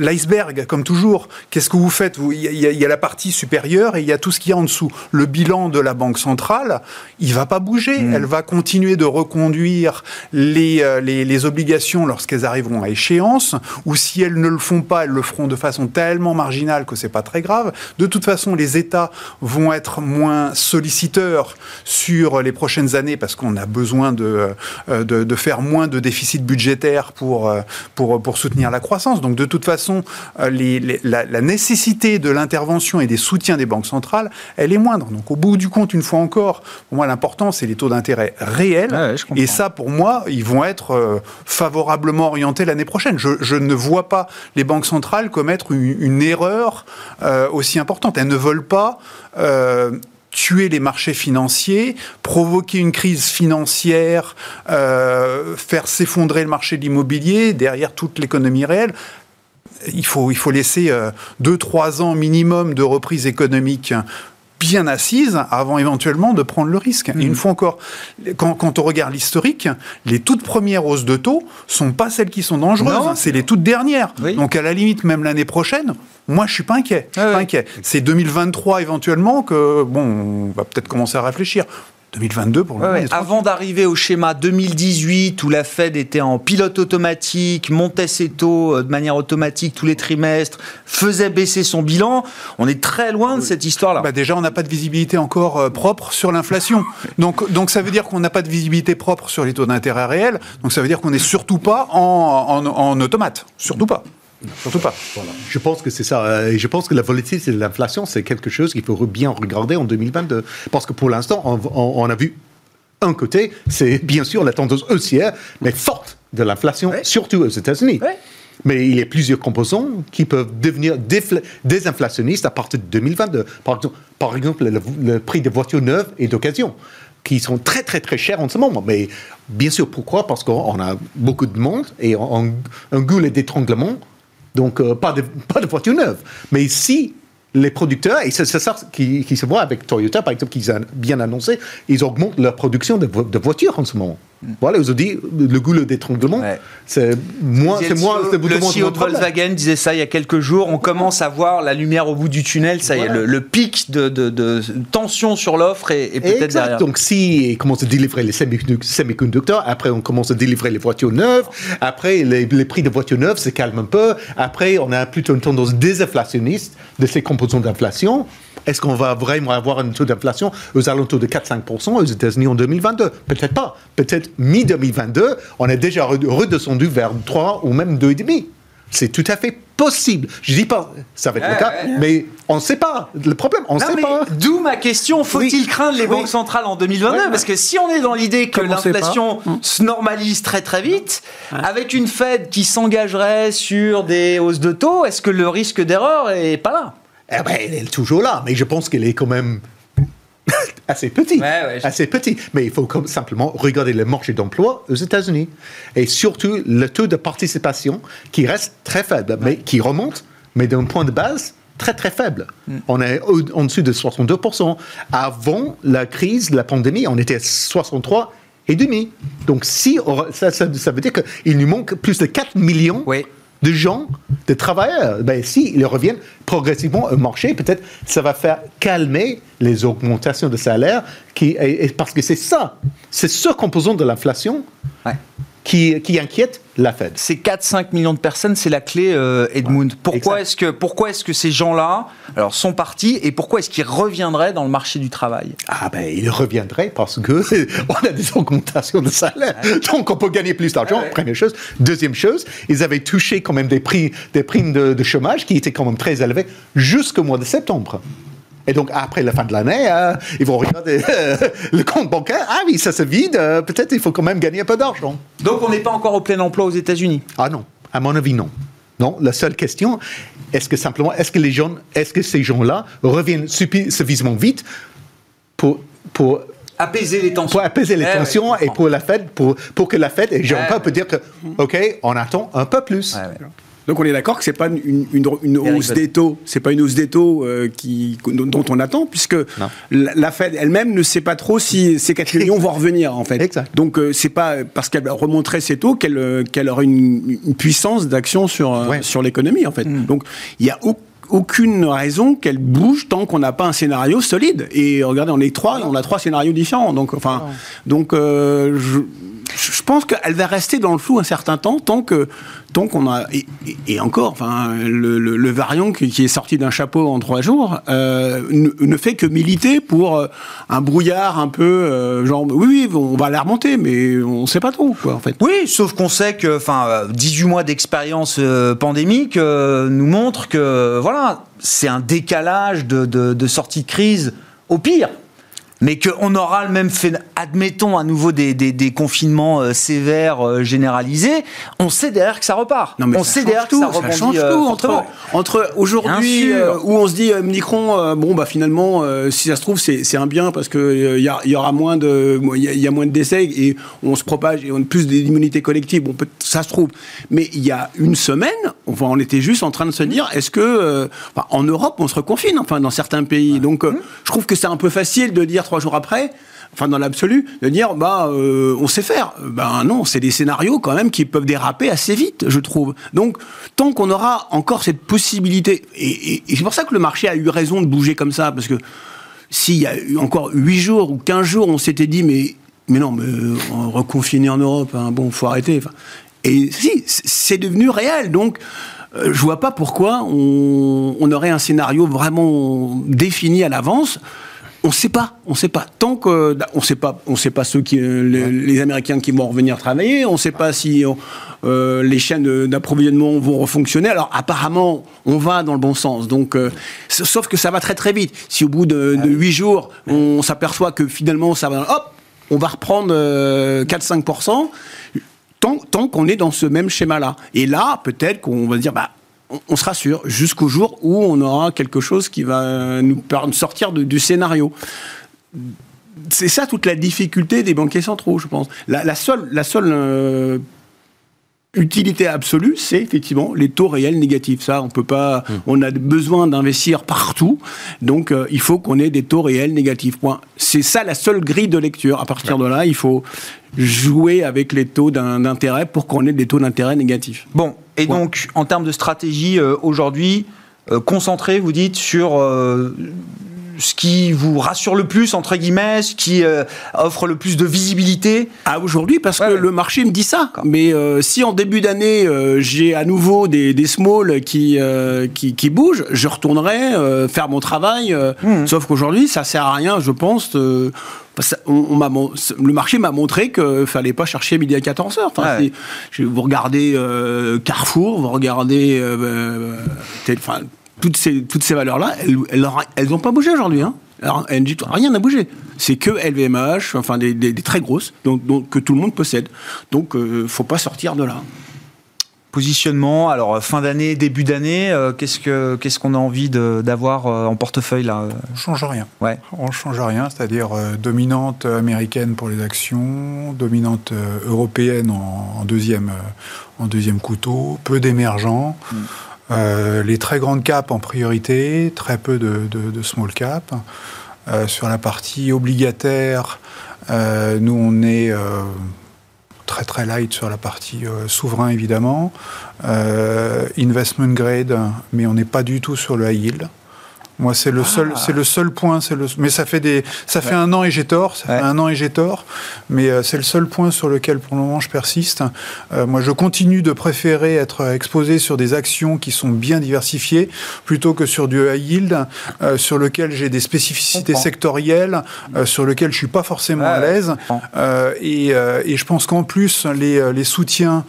l'iceberg, comme toujours. Qu'est-ce que vous faites Vous- Il y, a- il y a la partie supérieure et il y a tout ce qu'il y a en dessous. Le bilan de la banque centrale, il va pas bouger. Mm. Elle va continuer de reconduire les euh, les, les obligations lorsqu'elles arriveront à échéance. Ou si elles ne le font pas, elles le feront de façon tellement marginale que c'est pas très grave. De toute façon, les États vont être moins solliciteurs sur les prochaines années parce qu'on a besoin de, euh, de, de faire moins de déficit budgétaire pour, euh, pour, pour soutenir la croissance. Donc de toute façon, les, les- la, la nécessité de l'intervention et des soutiens des banques centrales, elle est moindre. Donc au bout du compte, une fois encore, pour moi l'important c'est les taux d'intérêt réels. Ouais, et ça, pour moi, ils vont être euh, favorablement orientés l'année prochaine. Je, je ne vois pas les banques centrales commettre une, une erreur euh, aussi importante. Elles ne veulent pas euh, tuer les marchés financiers, provoquer une crise financière, euh, faire s'effondrer le marché de l'immobilier derrière toute l'économie réelle. Il faut, il faut laisser 2-3 ans minimum de reprise économique bien assise avant éventuellement de prendre le risque. Et une fois encore, quand, quand on regarde l'historique, les toutes premières hausses de taux sont pas celles qui sont dangereuses, c'est les toutes dernières. Oui. Donc à la limite, même l'année prochaine, moi je suis pas inquiet. Ah oui. inquiet. C'est 2023 éventuellement que bon, on va peut-être commencer à réfléchir. 2022 pour le Ouais, moment. Avant d'arriver au schéma 2018 où la Fed était en pilote automatique, montait ses taux euh, de manière automatique tous les trimestres, faisait baisser son bilan, on est très loin de cette histoire-là. Bah déjà, on n'a pas de visibilité encore euh, propre sur l'inflation. Donc, donc ça veut dire qu'on n'a pas de visibilité propre sur les taux d'intérêt réels. Donc ça veut dire qu'on n'est surtout pas en, en, en automate. Surtout pas. Surtout pas. Voilà. Je pense que c'est ça. Euh, Et je pense que la volatilité de l'inflation, c'est quelque chose qu'il faut bien regarder en 2022. Parce que pour l'instant, on, on- on a vu un côté, c'est bien sûr la tendance haussière, mais forte de l'inflation, Ouais. surtout aux États-Unis. Ouais. Mais il y a plusieurs composants qui peuvent devenir désinflationnistes à partir de 2022. Par exemple, par exemple le, le prix des voitures neuves et d'occasion, qui sont très très très chers en ce moment. Mais bien sûr, pourquoi? Parce qu'on a beaucoup de monde et on- on- un goût d'étranglement. Donc, euh, pas, de, pas de voitures neuves. Mais si les producteurs, et c'est ça qui, qui se voit avec Toyota, par exemple, qu'ils ont bien annoncé, ils augmentent leur production de voitures en ce moment. Voilà, ils ont dit, le goût d'étranglement, Ouais. c'est moins, c'est moins, le le CEO de. Volkswagen disait ça il y a quelques jours. On commence à voir la lumière au bout du tunnel. Ça y est, le, le pic de, de- de tension sur l'offre est, est peut-être Exact. derrière. Donc, si ils commencent à délivrer les semi- semi-conducteurs, après on commence à délivrer les voitures neuves, après les, les prix de voitures neuves se calment un peu, après on a plutôt une tendance désinflationniste de ces composants d'inflation. Est-ce qu'on va vraiment avoir un taux d'inflation aux alentours de 4-5% aux États-Unis en 2022 Peut-être pas. Peut-être mi-2022, on est déjà re- redescendu vers 3 ou même 2,5%. C'est tout à fait possible. Je dis pas, ça va être Ouais, le cas, ouais. mais on ne sait pas. Le problème, on ne sait pas. D'où ma question, faut-il Oui. craindre les Oui. banques centrales en 2022 Ouais, ouais. Parce que si on est dans l'idée que l'inflation. Hum. se normalise très très vite, avec une Fed qui s'engagerait sur des hausses de taux, est-ce que le risque d'erreur est pas là? Eh ben, elle est toujours là, mais je pense qu'elle est quand même assez petite. Ouais, ouais, je- Assez petite. Mais il faut comme simplement regarder le marché d'emploi aux États-Unis. Et surtout le taux de participation qui reste très faible, mais qui remonte, mais d'un point de base très très faible. Mm. On est au- en dessous de 62%. Avant la crise, la pandémie, on était à 63 et demi. Donc si on- ça, ça, ça veut dire qu'il nous manque plus de 4 millions Oui. De gens, de travailleurs. Ben, si ils reviennent progressivement au marché, peut-être ça va faire calmer les augmentations de salaire, qui, et- et parce que c'est ça, c'est ce composant de l'inflation Ouais. qui, qui inquiète la Fed. Ces 4-5 millions de personnes, c'est la clé, euh, Edmund. Pourquoi est-ce que, pourquoi est-ce que ces gens-là alors, sont partis et pourquoi est-ce qu'ils reviendraient dans le marché du travail? Ah ben, ils reviendraient parce que on a des augmentations de salaire. Donc, on peut gagner plus d'argent, Ouais, première chose. Deuxième chose, ils avaient touché quand même des, prix, des primes de, de chômage qui étaient quand même très élevés jusqu'au mois de septembre. Et donc, après la fin de l'année, euh, ils vont regarder euh, le compte bancaire. Ah oui, ça se vide. euh, Peut-être il faut quand même gagner un peu d'argent. Donc on n'est pas encore au plein emploi aux États-Unis? Ah non, à mon avis, non. Non, la seule question, est-ce que simplement, est-ce que les gens, est-ce que ces gens-là reviennent suffi- suffisamment vite pour, pour Apaiser les tensions. pour apaiser les Eh tensions et pour la Fed, pour, pour que la Fed et Powell ouais. peut dire que, OK, on attend un peu plus. Ouais. Donc on est d'accord que c'est pas une, une, une Eric hausse des taux, c'est pas une hausse des taux euh, qui, dont, on attend, puisque Non. la, Fed elle-même ne sait pas trop si ces 4 millions vont revenir en fait. Exact. Donc euh, c'est pas parce qu'elle remonterait ses taux qu'elle euh, qu'elle aurait une, une puissance d'action sur euh, Ouais. sur l'économie en fait. Mm. Donc il y a au- aucune raison qu'elle bouge tant qu'on n'a pas un scénario solide. Et regardez, on est trois, on a trois scénarios différents. Donc, enfin, donc, euh, je, je pense qu'elle va rester dans le flou un certain temps, tant que, tant qu'on a et, encore, enfin, le, variant qui, est sorti d'un chapeau en trois jours euh, ne, fait que militer pour euh, un brouillard un peu euh, genre, oui, oui, on va la remonter, mais on ne sait pas trop, quoi, en fait. Oui, sauf qu'on sait que enfin, euh, 18 mois d'expérience pandémique nous montrent que voilà, c'est un décalage de, de- de sortie de crise au pire. Mais qu'on aura le même fait, admettons à nouveau des, des- des confinements euh, sévères euh, généralisés, on sait derrière que ça repart. Non, mais on ça sait derrière tout, que ça change euh, tout entre, entre aujourd'hui où on se dit Micron bon bah finalement si ça se trouve c'est un bien parce que il y, y aura moins de il y, a- il y a moins de décès et on se propage et on a plus d'immunité collective. Peut ça se trouve. Mais il y a une semaine enfin on était juste en train de se dire est-ce que enfin, en Europe on se reconfine enfin dans certains pays. Donc euh, je trouve que c'est un peu facile de dire trois jours après enfin dans l'absolu, de dire bah euh, on sait faire. Ben non, c'est des scénarios quand même qui peuvent déraper assez vite, je trouve. Donc tant qu'on aura encore cette possibilité, et, c'est pour ça que le marché a eu raison de bouger comme ça, parce que s'il y a eu encore 8 jours ou 15 jours, on s'était dit mais mais non, mais euh, on reconfiner en Europe, hein, bon, faut arrêter. Et si, c'est devenu réel, donc. euh, Je vois pas pourquoi on aurait un scénario vraiment défini à l'avance. On sait pas, on sait pas. Tant que on sait pas, on sait pas ceux qui, euh, les, les Américains qui vont revenir travailler. On sait pas si euh, les chaînes d'approvisionnement vont refonctionner. Alors apparemment, on va dans le bon sens. Donc, euh, sauf que ça va très très vite. Si au bout de de huit jours, on s'aperçoit que finalement ça va, hop, on va reprendre euh, 4-5%. Tant, tant qu'on est dans ce même schéma-là. Et là, peut-être qu'on va se dire, bah, on, se rassure jusqu'au jour où on aura quelque chose qui va nous permettre de sortir de- du scénario. C'est ça toute la difficulté des banquiers centraux, je pense. La, la seule, la seule euh, utilité absolue, c'est effectivement les taux réels négatifs. Ça, on peut pas. On a besoin d'investir partout, donc euh, il faut qu'on ait des taux réels négatifs. Point. C'est ça la seule grille de lecture. À partir de là, il faut jouer avec les taux d'intérêt pour qu'on ait des taux d'intérêt négatifs. Bon, et donc en termes de stratégie euh, aujourd'hui, euh, concentré, vous dites, sur euh, ce qui vous rassure le plus, entre guillemets, ce qui euh, offre le plus de visibilité. À aujourd'hui, parce Ouais, que ouais. le marché me dit ça. Mais euh, si en début d'année, euh, j'ai à nouveau des, des smalls qui, qui, qui bougent, je retournerai faire mon travail. Mmh. Sauf qu'aujourd'hui, ça sert à rien, je pense. on, le marché m'a montré qu'il fallait pas chercher midi à 14 heures. Enfin, vous regardez euh, Carrefour, vous regardez euh, toutes ces, toutes ces valeurs-là, elles n'ont elles, pas bougé aujourd'hui. Hein. Alors, rien n'a bougé. C'est que LVMH, enfin des, des, très grosses, donc, donc, que tout le monde possède. Donc, ne faut pas sortir de là. Positionnement, alors fin d'année, début d'année, euh, qu'est-ce que qu'est-ce qu'on a envie d'avoir euh, en portefeuille là On change rien. Ouais. On change rien, c'est-à-dire euh, dominante américaine pour les actions, dominante européenne en, deuxième en deuxième couteau, peu d'émergents. Mm. les très grandes caps en priorité, très peu de, small cap. sur la partie obligataire, nous on est très très light sur la partie euh, souverain évidemment, euh, investment grade, mais on n'est pas du tout sur le high yield. Moi, c'est le seul, ah. c'est le seul point. C'est le, mais ça fait des, ça fait un an et j'ai tort. Ça fait un an et j'ai tort. Mais euh, c'est le seul point sur lequel, pour le moment, je persiste. Euh, moi, je continue de préférer être exposé sur des actions qui sont bien diversifiées plutôt que sur du high yield, euh, sur lequel j'ai des spécificités sectorielles, sur lequel je suis pas forcément à l'aise. Et, et, je pense qu'en plus, les, les soutiens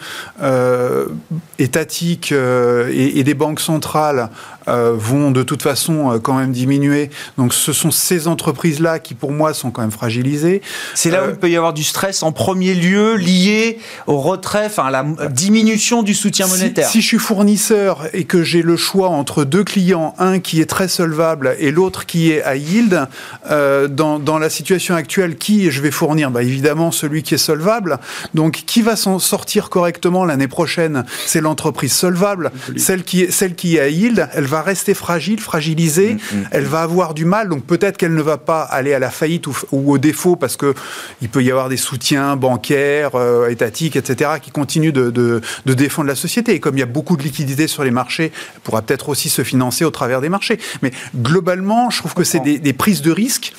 étatiques et, et, des banques centrales vont de toute façon euh, quand même diminuer. Donc ce sont ces entreprises-là qui pour moi sont quand même fragilisées. C'est là où euh, il peut y avoir du stress en premier lieu lié au retrait, enfin à la diminution du soutien monétaire. Si, je suis fournisseur et que j'ai le choix entre deux clients, un qui est très solvable et l'autre qui est à yield, dans, dans, la situation actuelle, qui je vais fournir? Bah, Évidemment celui qui est solvable. Donc qui va s'en sortir correctement l'année prochaine? C'est l'entreprise solvable. Celle qui, est, celle qui est à yield, elle va rester fragile, fragilisée, mm, mm. elle va avoir du mal, donc peut-être qu'elle ne va pas aller à la faillite ou, au défaut parce que il peut y avoir des soutiens bancaires, euh, étatiques, etc., qui continuent de, défendre la société. Et comme il y a beaucoup de liquidités sur les marchés, elle pourra peut-être aussi se financer au travers des marchés. Mais globalement, je trouve que c'est des, des prises de risques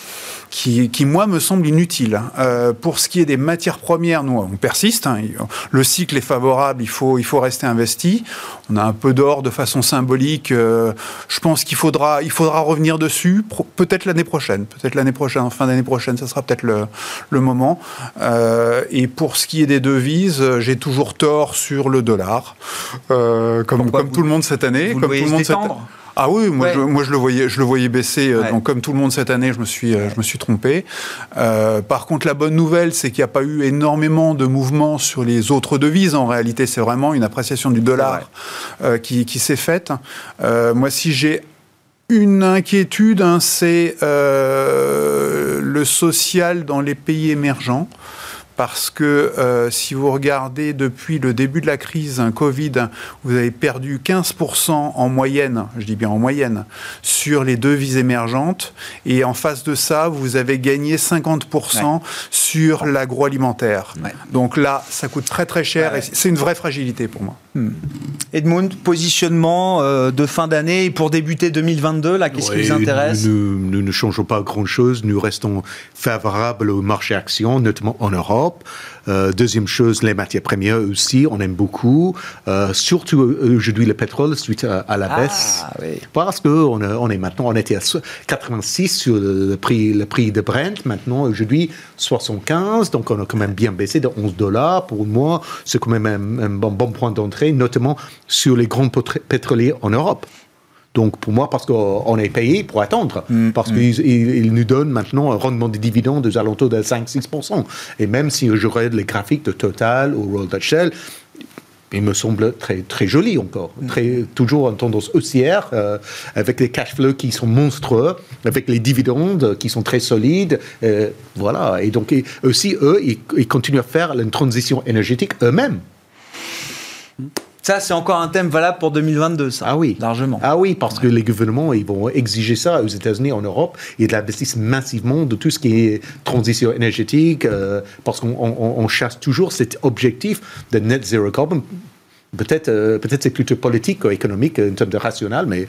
qui, moi, me semble inutile. Euh, pour ce qui est des matières premières, nous, on persiste. Hein. Le cycle est favorable, il faut, il faut rester investi. On a un peu d'or de façon symbolique. Euh, je pense qu'il faudra, il faudra revenir dessus, peut-être l'année prochaine. Peut-être l'année prochaine, en fin d'année prochaine, ça sera peut-être le, le, moment. Euh, et pour ce qui est des devises, j'ai toujours tort sur le dollar, comme, comme tout le monde cette année. comme tout le monde cette... Ah oui, moi, je, moi je le voyais, je le voyais baisser. Euh, donc comme tout le monde cette année, je me suis, euh, je me suis trompé. Euh, par contre, la bonne nouvelle, c'est qu'il n'y a pas eu énormément de mouvements sur les autres devises. En réalité, c'est vraiment une appréciation du dollar qui, qui s'est faite. moi, si j'ai une inquiétude, hein, c'est le social dans les pays émergents parce que euh, si vous regardez depuis le début de la crise Covid, vous avez perdu 15% en moyenne, je dis bien en moyenne, sur les devises émergentes, et en face de ça, vous avez gagné 50% sur l'agroalimentaire. Donc là, ça coûte très très cher, et c'est une vraie fragilité pour moi. Hmm. Edmund, positionnement euh, de fin d'année pour débuter 2022, là, qu'est-ce qui vous intéresse nous, nous, ne changeons pas grand-chose, nous restons favorables au marché action, notamment en Europe. Euh, deuxième chose, les matières premières aussi, on aime beaucoup. Euh, surtout aujourd'hui le pétrole suite à, la ah, baisse. Parce qu'on on est maintenant, on était à 86 sur le prix, le prix de Brent, maintenant aujourd'hui 75, donc on a quand même bien baissé de 11 dollars. Pour moi, c'est quand même un, bon, bon point d'entrée, notamment sur les grands pétroliers en Europe. Donc pour moi, parce qu'on est payé pour attendre, mm, parce mm. qu'ils nous donnent maintenant un rendement des dividendes de alentours de 5-6%. Et même si je regarde les graphiques de Total ou Royal Dutch Shell, il me semble très, très joli encore. Mm. Très, toujours en tendance haussière, euh, avec les cash flows qui sont monstrueux, avec les dividendes qui sont très solides. Euh, voilà. Et donc, aussi, eux, ils, continuent à faire une transition énergétique eux-mêmes. Ça, c'est encore un thème valable pour 2022, ça. Ah oui. Largement. Ah oui, parce que les gouvernements, ils vont exiger ça aux États-Unis, en Europe. Ils investissent massivement de tout ce qui est transition énergétique, euh, parce qu'on chasse toujours cet objectif de net zero carbon. Peut-être euh, peut-être c'est plutôt politique ou économique en termes de rationnel, mais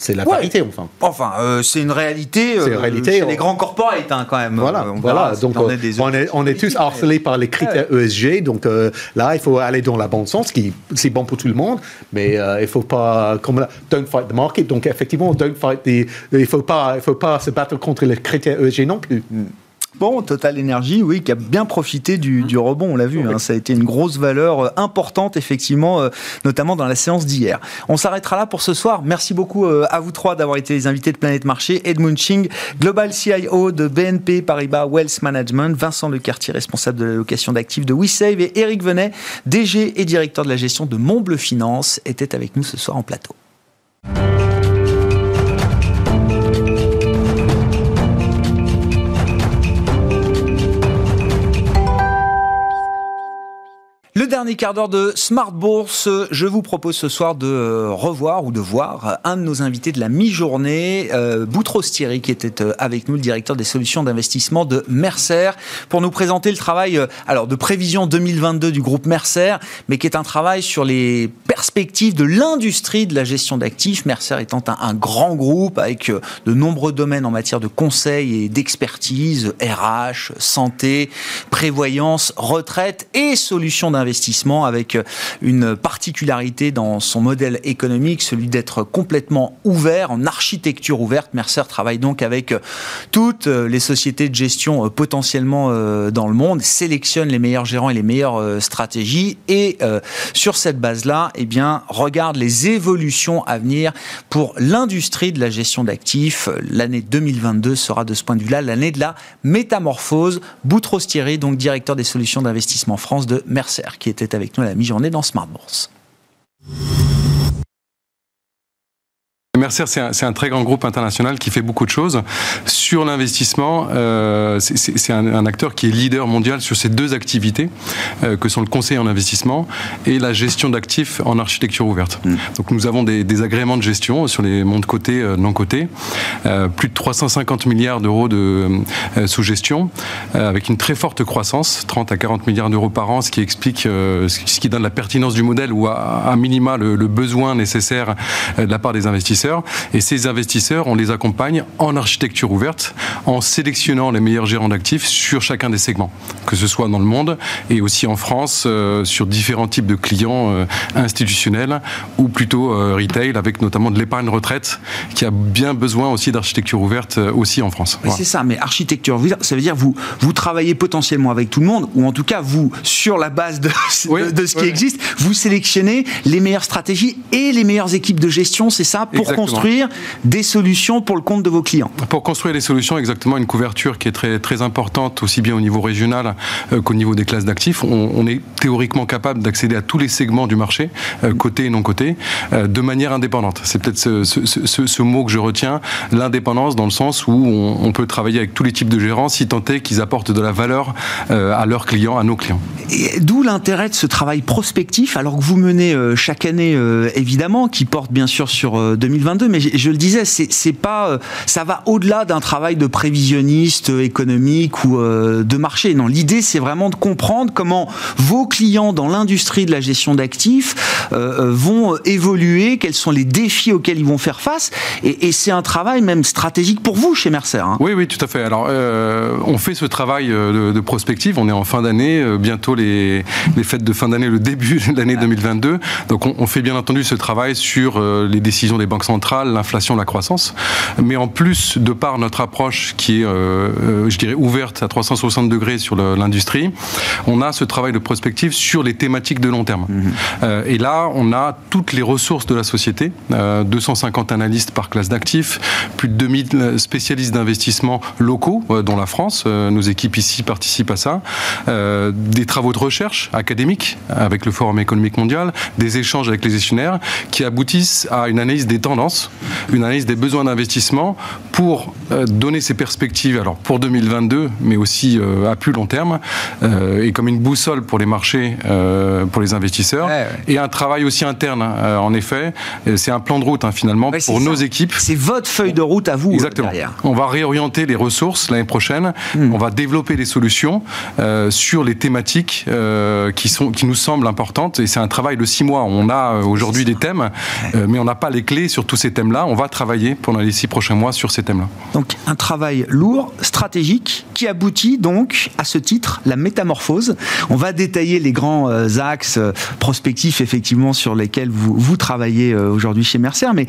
c'est la vérité, enfin. Enfin, euh, c'est une réalité. C'est une euh, réalité. Chez les grands corporates, hein, quand même. Voilà, on voilà. Donc, on, est, on, est, tous harcelés par les critères ESG. Donc euh, là, il faut aller dans la bon sens, qui c'est bon pour tout le monde, mais il il faut pas, comme là, don't fight the market. Donc effectivement, don't fight the, il faut pas, il faut pas se battre contre les critères ESG non plus. Hmm. Bon, Total Energy, oui, qui a bien profité du, rebond, on l'a vu. Hein. ça a été une grosse valeur euh, importante, effectivement, euh, notamment dans la séance d'hier. On s'arrêtera là pour ce soir. Merci beaucoup euh, à vous trois d'avoir été les invités de Planète Marché. Edmund Ching, Global CIO de BNP Paribas Wealth Management, Vincent Lecartier, responsable de l'allocation d'actifs de WeSave, et Eric Venet, DG et directeur de la gestion de Montbleu Finance, étaient avec nous ce soir en plateau. Dernier quart d'heure de Smart Bourse, je vous propose ce soir de euh, revoir ou de voir un de nos invités de la mi-journée, euh, Boutros Thierry, qui était euh, avec nous, le directeur des solutions d'investissement de Mercer, pour nous présenter le travail alors de prévision 2022 du groupe Mercer, mais qui est un travail sur les perspectives de l'industrie de la gestion d'actifs. Mercer étant un, un, grand groupe avec de nombreux domaines en matière de conseil et d'expertise, RH, santé, prévoyance, retraite et solutions d'investissement avec euh, une particularité dans son modèle économique, celui d'être complètement ouvert, en architecture ouverte. Mercer travaille donc avec euh, toutes euh, les sociétés de gestion potentiellement dans le monde, sélectionne les meilleurs gérants et les meilleures stratégies et sur cette base-là, eh bien, regarde les évolutions à venir pour l'industrie de la gestion d'actifs. L'année 2022 sera de ce point de vue-là l'année de la métamorphose. Boutros Thierry, donc directeur des solutions d'investissement France de Mercer qui était avec nous à la mi-journée dans Smart Bourse. Mercer, c'est un, très grand groupe international qui fait beaucoup de choses. Sur l'investissement, euh, c'est un, acteur qui est leader mondial sur ces deux activités, euh, que sont le conseil en investissement et la gestion d'actifs en architecture ouverte. Mm. Donc nous avons des, agréments de gestion sur les mondes cotés, euh, non cotés, plus de 350 milliards d'euros de sous gestion, avec une très forte croissance, 30 à 40 milliards d'euros par an, ce qui explique, ce qui donne la pertinence du modèle ou à, minima le besoin nécessaire de la part des investisseurs et ces investisseurs, on les accompagne en architecture ouverte, en sélectionnant les meilleurs gérants d'actifs sur chacun des segments, que ce soit dans le monde et aussi en France euh, sur différents types de clients euh, institutionnels ou plutôt euh, retail, avec notamment de l'épargne retraite qui a bien besoin aussi d'architecture ouverte aussi en France. C'est ça, mais architecture ouverte, ça veut dire vous vous travaillez potentiellement avec tout le monde, ou en tout cas vous sur la base de, de, ce qui existe, vous sélectionnez les meilleures stratégies et les meilleures équipes de gestion, c'est ça, pour construire des solutions pour le compte de vos clients. Pour construire des solutions, exactement, une couverture qui est très, très importante, aussi bien au niveau régional euh, qu'au niveau des classes d'actifs. On, est théoriquement capable d'accéder à tous les segments du marché, euh, côté et non côté, euh, de manière indépendante. C'est peut-être ce, ce, mot que je retiens, l'indépendance, dans le sens où on, peut travailler avec tous les types de gérants, si tant est qu'ils apportent de la valeur à leurs clients, à nos clients. D'où l'intérêt de ce travail prospectif, alors que vous menez chaque année, évidemment, qui porte bien sûr sur 2020 mais je, le disais, c'est pas, euh, ça va au-delà d'un travail de prévisionniste économique ou euh, de marché. Non, l'idée, c'est vraiment de comprendre comment vos clients dans l'industrie de la gestion d'actifs euh, vont évoluer, quels sont les défis auxquels ils vont faire face, et, c'est un travail même stratégique pour vous chez Mercer. Hein. Oui, oui, tout à fait. Alors, on fait ce travail de, prospective. On est en fin d'année, bientôt les, les, fêtes de fin d'année, le début de l'année 2022. Donc, on, on, fait bien entendu ce travail sur les décisions des banques l'inflation, la croissance. Mais en plus, de par notre approche qui est, euh, euh, je dirais, ouverte à 360 degrés sur l'industrie, on a ce travail de prospective sur les thématiques de long terme. Mhm. Euh, et là, on a toutes les ressources de la société, 250 analystes par classe d'actifs, plus de 2000 spécialistes d'investissement locaux, dont la France. nos équipes ici participent à ça. des travaux de recherche académiques avec le Forum économique mondial, des échanges avec les gestionnaires qui aboutissent à une analyse des une analyse des besoins d'investissement pour euh, donner ces perspectives, alors pour 2022, mais aussi euh, à plus long terme, euh, et comme une boussole pour les marchés, pour les investisseurs, et un travail aussi interne, en effet. C'est un plan de route, hein, finalement, pour nos équipes. C'est votre feuille de route à vous. Exactement. On va réorienter les ressources l'année prochaine. Hmm. On va développer des solutions sur les thématiques thématiques qui, sont, qui nous semblent importantes et c'est un travail de six mois. On a aujourd'hui des thèmes, mais on n'a pas les clés sur tous ces thèmes-là. On va travailler pendant les six prochains mois sur ces thèmes-là. Donc un travail lourd, stratégique, qui aboutit donc à ce titre, la métamorphose. On va détailler les grands axes prospectifs effectivement sur lesquels vous, vous travaillez aujourd'hui chez Mercer, mais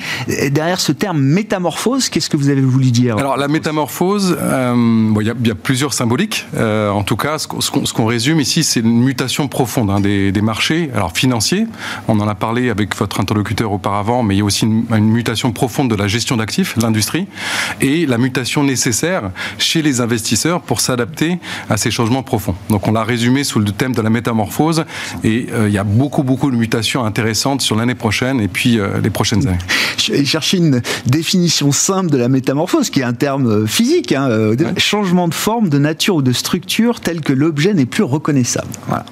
derrière ce terme métamorphose, qu'est-ce que vous avez voulu dire? Alors la métamorphose, euh, il y, a plusieurs symboliques. Euh, en tout cas, ce qu'on résume ici, c'est une mutation profonde hein, des, marchés, alors financiers. On en a parlé avec votre interlocuteur auparavant, mais il y a aussi une, mutation profonde de la gestion d'actifs, l'industrie, et la mutation nécessaire chez les investisseurs pour s'adapter à ces changements profonds. Donc on l'a résumé sous le thème de la métamorphose, et euh, il y a beaucoup beaucoup de mutations intéressantes sur l'année prochaine et puis les prochaines années. Je vais chercher une définition simple de la métamorphose, qui est un terme euh, physique, hein, euh, changement de forme, de nature ou de structure tel que l'objet n'est plus reconnaissable. Voilà.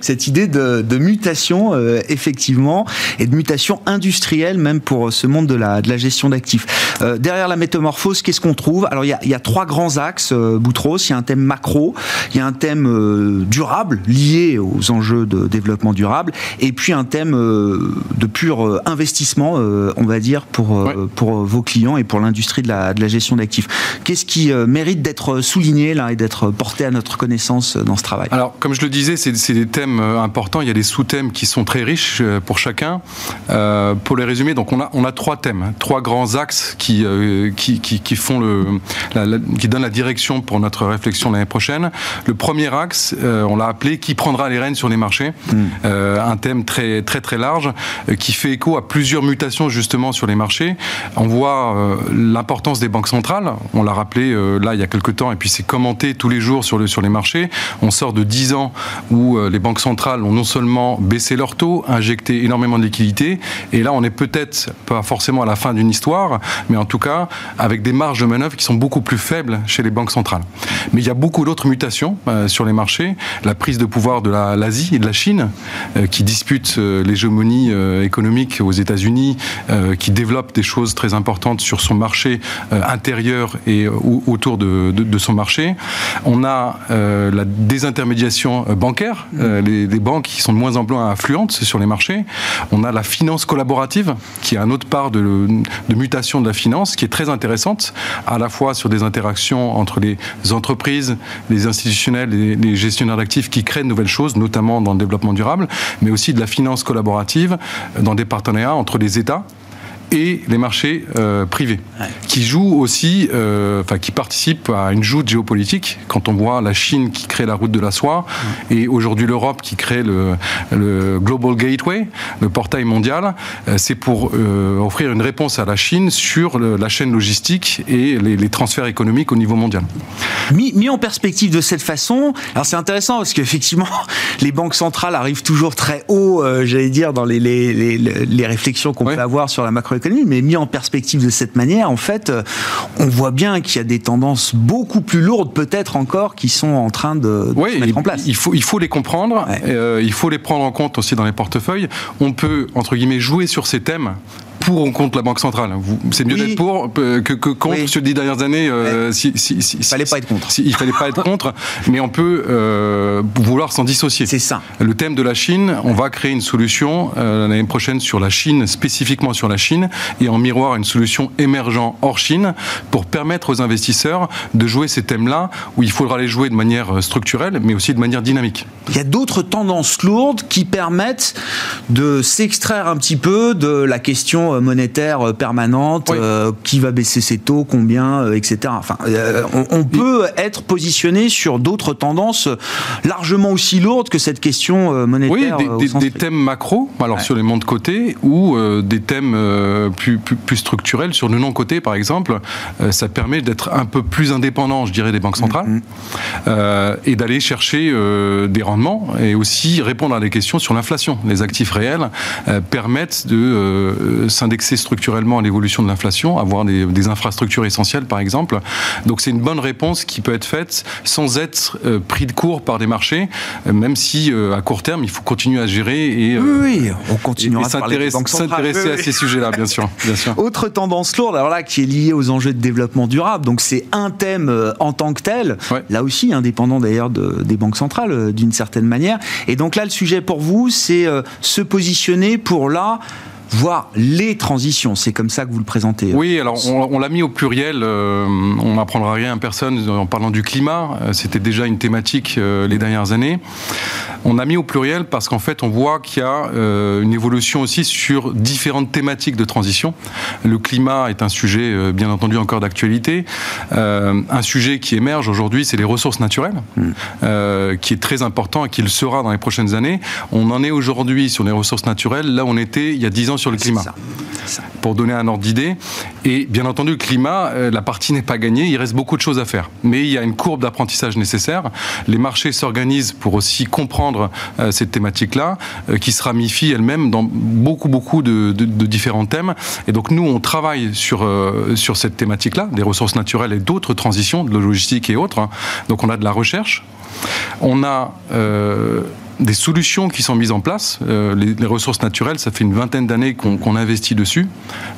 Cette idée de, mutation, euh, effectivement, et de mutation industrielle, même pour ce monde de la, de la gestion d'actifs. derrière la métamorphose, qu'est-ce qu'on trouve? Alors, il y, a, il y, a, trois grands axes, Boutros. Il y a un thème macro, il y a un thème durable, lié aux enjeux de développement durable, et puis un thème de pur investissement, on va dire, pour, pour vos clients et pour l'industrie de la, de la gestion d'actifs. Qu'est-ce qui euh, mérite d'être souligné là et d'être porté à notre connaissance dans ce travail? Alors, comme je le disais, c'est des thèmes euh, importants. Il y a des sous-thèmes qui sont très riches euh, pour chacun. pour les résumer, donc on a, on a trois thèmes, hein. trois grands axes qui, qui, qui, font le, qui donnent la direction pour notre réflexion l'année prochaine. Le premier axe, on l'a appelé qui prendra les rênes sur les marchés. Hmm. un thème très très très large qui fait écho à plusieurs mutations justement sur les marchés. On voit euh, l'importance des banques centrales. On l'a rappelé euh, là il y a quelques temps, et puis c'est commenté tous les jours sur, le, sur les marchés. On sort de 10 ans où euh, les banques centrales ont non seulement baissé leurs taux, injecté énormément de liquidités, et là on est peut-être pas forcément à la fin d'une histoire, mais en tout cas avec des marges de manœuvre qui sont beaucoup plus faibles chez les banques centrales. Mais il y a beaucoup d'autres mutations sur les marchés. La prise de pouvoir de l'Asie et de la Chine, qui disputent l'hégémonie économique aux États-Unis, qui développent des choses très importantes sur son marché euh, intérieur et euh, autour de, son marché. On a euh, la désintermédiation bancaire, les, banques qui sont de moins en moins influentes sur les marchés. On a la finance collaborative, qui est un autre part de, mutation de la finance, qui est très intéressante, à la fois sur des interactions entre les entreprises, les institutionnels les gestionnaires d'actifs qui créent de nouvelles choses, notamment dans le développement durable, mais aussi de la finance collaborative dans des partenariats entre les États et les marchés euh, privés, qui jouent aussi, euh, enfin qui participent à une joute géopolitique. Quand on voit la Chine qui crée la route de la soie et aujourd'hui l'Europe qui crée le, le, Global Gateway, le portail mondial, euh, c'est pour offrir une réponse à la Chine sur la chaîne logistique et les, les, transferts économiques au niveau mondial. Mis, mis en perspective de cette façon, alors c'est intéressant parce qu'effectivement les banques centrales arrivent toujours très haut, j'allais dire, dans les, les, les, les réflexions qu'on peut avoir sur la macroéconomie mais mis en perspective de cette manière, en fait, euh, on voit bien qu'il y a des tendances beaucoup plus lourdes, peut-être encore, qui sont en train de, se mettre en place. Il faut, il faut les comprendre, euh, il faut les prendre en compte aussi dans les portefeuilles. On peut, entre guillemets, jouer sur ces thèmes pour ou contre la Banque centrale. C'est mieux d'être pour que, que contre sur les dix dernières années. Euh, si, si, il fallait pas être contre. il fallait pas être contre, mais on peut euh, vouloir s'en dissocier. C'est ça. Le thème de la Chine, on va créer une solution euh, l'année prochaine sur la Chine, spécifiquement sur la Chine, et en miroir une solution émergente hors Chine pour permettre aux investisseurs de jouer ces thèmes-là où il faudra les jouer de manière structurelle, mais aussi de manière dynamique. Il y a d'autres tendances lourdes qui permettent de s'extraire un petit peu de la question euh, monétaire euh, permanente, euh, qui va baisser ses taux, combien, etc. Enfin, on, peut être positionné sur d'autres tendances largement aussi lourdes que cette question monétaire. Oui, des, thèmes macro, alors sur les mondes de côté, ou des thèmes plus, plus, structurels sur le non-côté, par exemple. ça permet d'être un peu plus indépendant, je dirais, des banques centrales, mm-hmm. et d'aller chercher des rendements et aussi répondre à des questions sur l'inflation. Les actifs réels permettent de s'indexer structurellement à l'évolution de l'inflation, avoir des, infrastructures essentielles par exemple. Donc c'est une bonne réponse qui peut être faite sans être euh, pris de court par des marchés euh, même si à court terme, il faut continuer à gérer et, oui, on continuera s'intéresser à ces sujets-là, bien sûr, bien sûr. Autre tendance lourde, alors là, qui est liée aux enjeux de développement durable. Donc c'est un thème en tant que tel, là aussi indépendant d'ailleurs de, des banques centrales d'une certaine manière. Et donc là, le sujet pour vous, c'est se positionner pour là voire les transitions. C'est comme ça que vous le présentez. Oui, alors on, l'a mis au pluriel. Euh, on n'apprendra rien à personne en parlant du climat. Euh, c'était déjà une thématique euh, les dernières années. On a mis au pluriel parce qu'en fait, on voit qu'il y a une évolution aussi sur différentes thématiques de transition. Le climat est un sujet, bien entendu, encore d'actualité. un sujet qui émerge aujourd'hui, c'est les ressources naturelles, hmm. qui est très important et qui le sera dans les prochaines années. On en est aujourd'hui sur les ressources naturelles. Là, on était il y a dix ans sur le climat. Pour donner un ordre d'idée. Et bien entendu, le climat, euh, la partie n'est pas gagnée, il reste beaucoup de choses à faire. Mais il y a une courbe d'apprentissage nécessaire. Les marchés s'organisent pour aussi comprendre euh, cette thématique-là, euh, qui se ramifie elle-même dans beaucoup, beaucoup de, différents thèmes. Et donc nous, on travaille sur, sur cette thématique-là, des ressources naturelles et d'autres transitions, de logistique et autres. Donc on a de la recherche. On a des solutions qui sont mises en place. Euh, les, ressources naturelles, ça fait une vingtaine d'années qu'on investit dessus.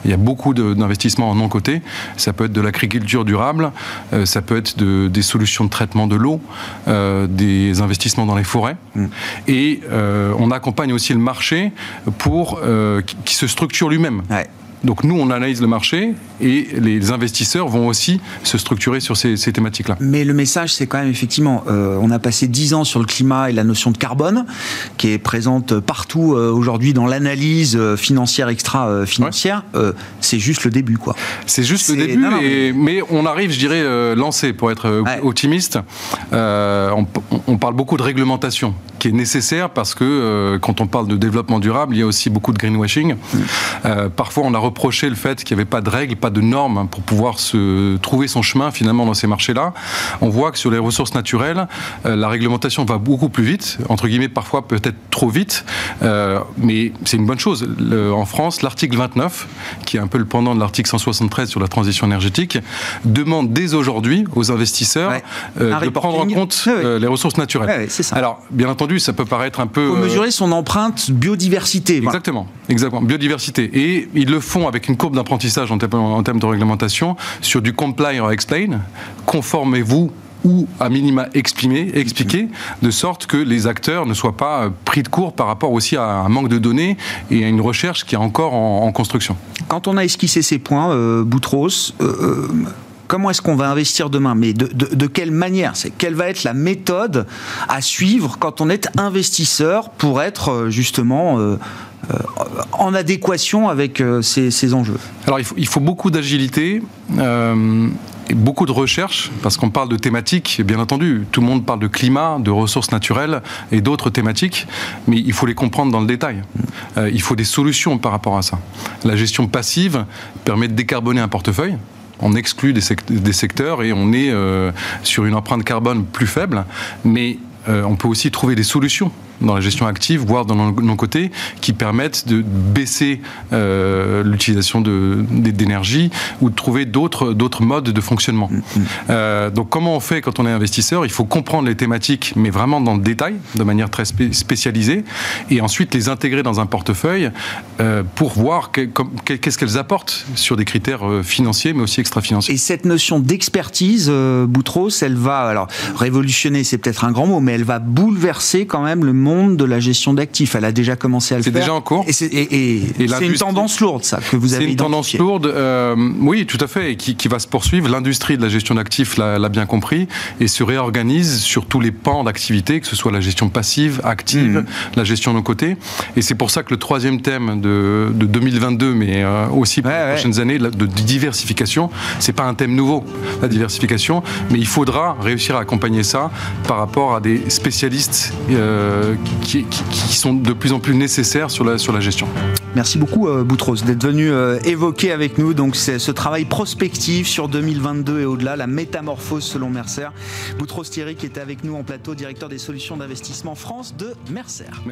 Il y a beaucoup d'investissements en non-côté. Ça peut être de l'agriculture durable, euh, ça peut être des solutions de traitement de l'eau, euh, des investissements dans les forêts. Mm. Et on accompagne aussi le marché pour qui, se structure lui-même. Donc nous, on analyse le marché et les investisseurs vont aussi se structurer sur ces, thématiques-là. Mais le message, c'est quand même effectivement, euh, on a passé dix ans sur le climat et la notion de carbone, qui est présente partout euh, aujourd'hui dans l'analyse euh, financière extra-financière. c'est juste le début, quoi. C'est juste le début, mais... on arrive, je dirais, lancé pour être optimiste. On, on, parle beaucoup de réglementation, qui est nécessaire parce que quand on parle de développement durable, il y a aussi beaucoup de greenwashing. Mm. parfois, on a reprocher le fait qu'il n'y avait pas de règles, pas de normes pour pouvoir se trouver son chemin finalement dans ces marchés-là. On voit que sur les ressources naturelles, euh, la réglementation va beaucoup plus vite, entre guillemets parfois peut-être trop vite, euh, mais c'est une bonne chose. en France, l'article 29, qui est un peu le pendant de l'article 173 sur la transition énergétique, demande dès aujourd'hui aux investisseurs euh, de prendre en compte les ressources naturelles. ça. Alors, bien entendu, ça peut paraître un peu... Il faut mesurer son empreinte biodiversité. Exactement, exactement, biodiversité. Et ils le font avec une courbe d'apprentissage en, termes de réglementation sur du comply or explain. Conformez-vous ou à minima exprimer, expliquer, de sorte que les acteurs ne soient pas euh, pris de court par rapport aussi à un manque de données et à une recherche qui est encore en, construction. Quand on a esquissé ces points, euh, Boutros, euh, comment est-ce qu'on va investir demain? Mais de, quelle manière? Quelle va être la méthode à suivre quand on est investisseur pour être justement en adéquation avec euh, ces, enjeux Alors il faut, beaucoup d'agilité. Euh, et beaucoup de recherche, parce qu'on parle de thématiques, bien entendu, tout le monde parle de climat, de ressources naturelles et d'autres thématiques, mais il faut les comprendre dans le détail. il faut des solutions par rapport à ça. La gestion passive permet de décarboner un portefeuille, on exclut des, secteurs et on est sur une empreinte carbone plus faible, mais on peut aussi trouver des solutions dans la gestion active, voire dans nos côtés, qui permettent de baisser euh, l'utilisation d'énergie ou de trouver d'autres modes de fonctionnement. Mm, mm. Euh, donc comment on fait quand on est investisseur? Il faut comprendre les thématiques, mais vraiment dans le détail, de manière très spécialisée, et ensuite les intégrer dans un portefeuille euh, pour voir qu'est-ce qu'elles apportent sur des critères financiers, mais aussi extra-financiers. Et cette notion d'expertise, Boutros, elle va, alors révolutionner, c'est peut-être un grand mot, mais elle va bouleverser quand même le monde de la gestion d'actifs. Elle a déjà commencé à le faire. C'est déjà en cours. Et c'est une tendance lourde, ça, que vous avez C'est une tendance lourde, euh, oui, tout à fait, et qui, va se poursuivre. L'industrie de la gestion d'actifs l'a bien compris et se réorganise sur tous les pans d'activité, que ce soit la gestion passive, active, mmh. la gestion de nos côtés. Et c'est pour ça que le troisième thème de, 2022, mais euh, aussi pour les prochaines années, de diversification, c'est pas un thème nouveau, la diversification, mais il faudra réussir à accompagner ça par rapport à des spécialistes euh, qui, sont de plus en plus nécessaires sur la, sur la gestion. Merci beaucoup euh, Boutros d'être venu euh, évoquer avec nous donc ce travail prospectif sur 2022 et au-delà, la métamorphose selon Mercer. Boutros Thierry qui était avec nous en plateau, directeur des solutions d'investissement France de Mercer.